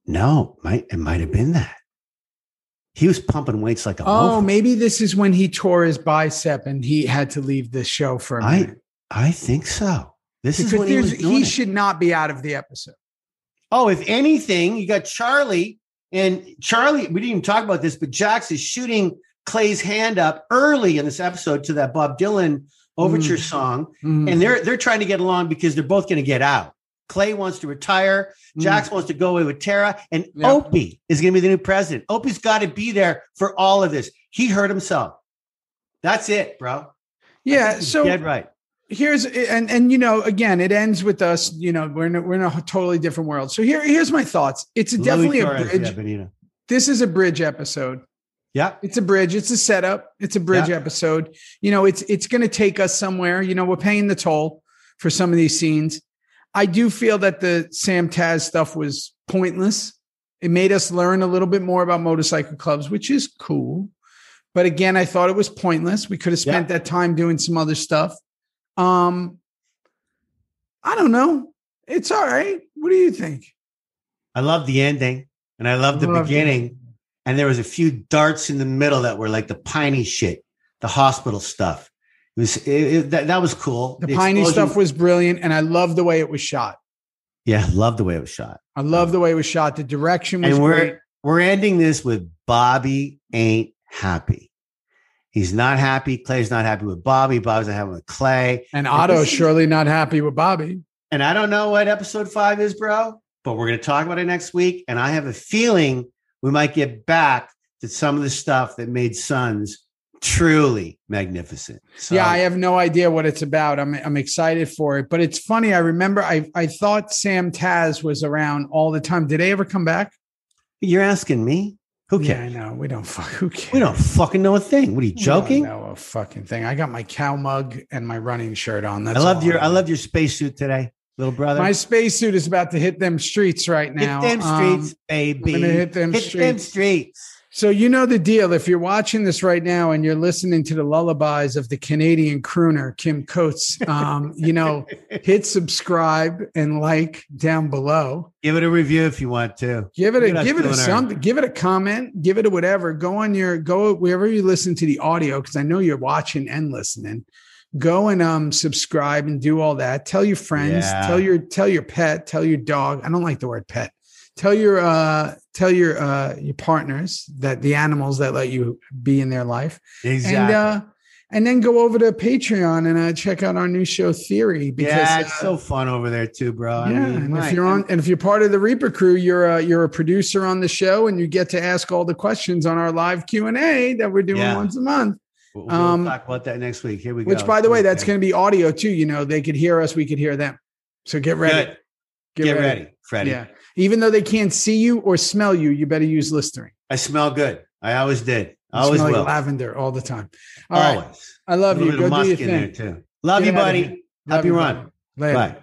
No, might it might have been that. He was pumping weights like a Oh, mofo. maybe this is when he tore his bicep and he had to leave the show for a I minute. I think so. This is Because when he he should not be out of the episode. Oh, if anything, you got Charlie and Charlie. We didn't even talk about this, but Jax is shooting Clay's hand up early in this episode to that Bob Dylan overture Mm. song, Mm. and they're they're trying to get along because they're both going to get out. Clay wants to retire. Jax wants to go away with Tara, and Mm. Yeah. Opie is going to be the new president. Opie's got to be there for all of this. He hurt himself. That's it, bro. Yeah. So dead right. here's and and you know again it ends with us. You know we're in a, we're in a totally different world. So here here's my thoughts. It's Louis definitely a bridge. Yeah. This is a bridge episode. Yeah. It's a bridge. It's a setup. It's a bridge Yeah. episode. You know, it's it's going to take us somewhere. You know, we're paying the toll for some of these scenes. I do feel that the SAMTAZ stuff was pointless. It made us learn a little bit more about motorcycle clubs, which is cool. But again, I thought it was pointless. We could have spent that time doing some other stuff. Um, I don't know. It's all right. What do you think? I love the ending and I love the Love it. beginning. And there was a few darts in the middle that were like the piney shit, the hospital stuff. It was it, it- that, that was cool. The piney explosion- stuff was brilliant, and I love the way it was shot. yeah, love the way it was shot. I love the way it was shot. The direction was And we're great. we're ending this with Bobby ain't happy. He's not happy. Clay's not happy with Bobby. Bobby's not happy with Clay. And Otto's is- surely not happy with Bobby. And I don't know what episode five is, bro, but we're going to talk about it next week. And I have a feeling we might get back to some of the stuff that made Sons truly magnificent. So, yeah, I have no idea what it's about. I'm I'm excited for it. But it's funny. I remember I I thought SAMTAZ was around all the time. Did they ever come back? you're asking me? Who Yeah, I know. We don't fuck. Who cares? We don't fucking know a thing. What are you joking? know a fucking thing. I got my cow mug and my running shirt on. I That's loved all your I know. loved your spacesuit today, little brother. My spacesuit is about to hit them streets right now. hit them Um, streets, baby. I'm gonna hit them Hit them streets. So you know the deal. If you're watching this right now and you're listening to the lullabies of the Canadian crooner Kim Coates, um, you know, hit subscribe and like down below. Give it a review if you want to. Give it a give it a something. Give it a comment. Give it a whatever. Go on your go wherever you listen to the audio because I know you're watching and listening. Go and um subscribe and do all that. Tell your friends. Yeah. Tell your tell your pet. Tell your dog. I don't like the word pet. Tell your uh tell your uh your partners that the animals that let you be in their life Exactly. and uh and then go over to Patreon and uh, check out our new show Theory because yeah, uh, it's so fun over there too, bro. I yeah, mean, and my- if you're on, and if you're part of the Reaper crew, you're a, you're a producer on the show, and you get to ask all the questions on our live Q and A that we're doing Yeah. once a month. We'll, we'll um, talk about that next week. Here we go. Which, by the way, that's going to be audio too. You know, they could hear us, we could hear them. So get ready. Good. Get, ready. Freddie. Yeah. Even though they can't see you or smell you, you better use Listerine. I smell good. I always did. I always smell will. like lavender all the time. All right, always. I love a you. Go of do your musk in there thing. too. Love you, Get outta here. buddy. Love Happy you, run. Later. Bye.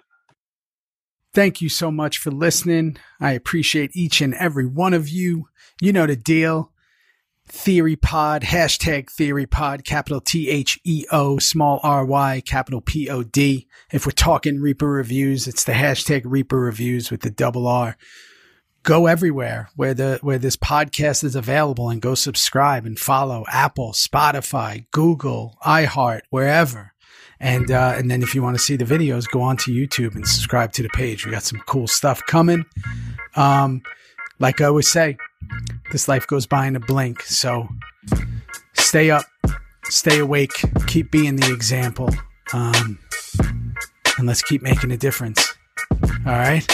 Thank you so much for listening. I appreciate each and every one of you. You know the deal. Theory Pod, hashtag Theory Pod, capital T H E O, small R Y, capital P O D. If we're talking Reaper reviews, it's the hashtag Reaper reviews with the double R. Go everywhere where the where this podcast is available and go subscribe and follow Apple, Spotify, Google, iHeart, wherever. And uh, and then if you want to see the videos, go on to YouTube and subscribe to the page. We got some cool stuff coming. Um, like I always say, this life goes by in a blink. So stay up, stay awake, keep being the example, um, and let's keep making a difference. All right?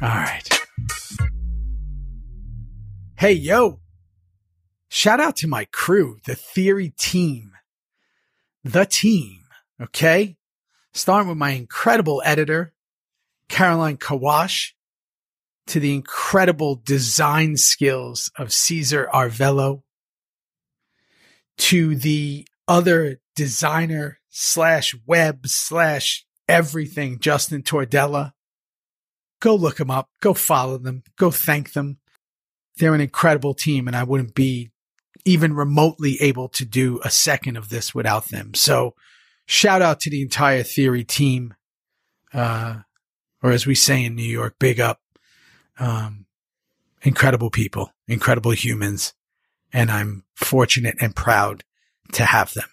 All right. Hey, yo. Shout out to my crew, the Theory team. The team. Okay. Starting with my incredible editor, Caroline Kawash, to the incredible design skills of Caesar Arvello, to the other designer slash web slash everything, Justin Tordella. Go look them up. Go follow them. Go thank them. They're an incredible team, and I wouldn't be even remotely able to do a second of this without them. So, shout out to the entire Theory team. Uh, or as we say in New York, big up. Um, incredible people, incredible humans, and I'm fortunate and proud to have them.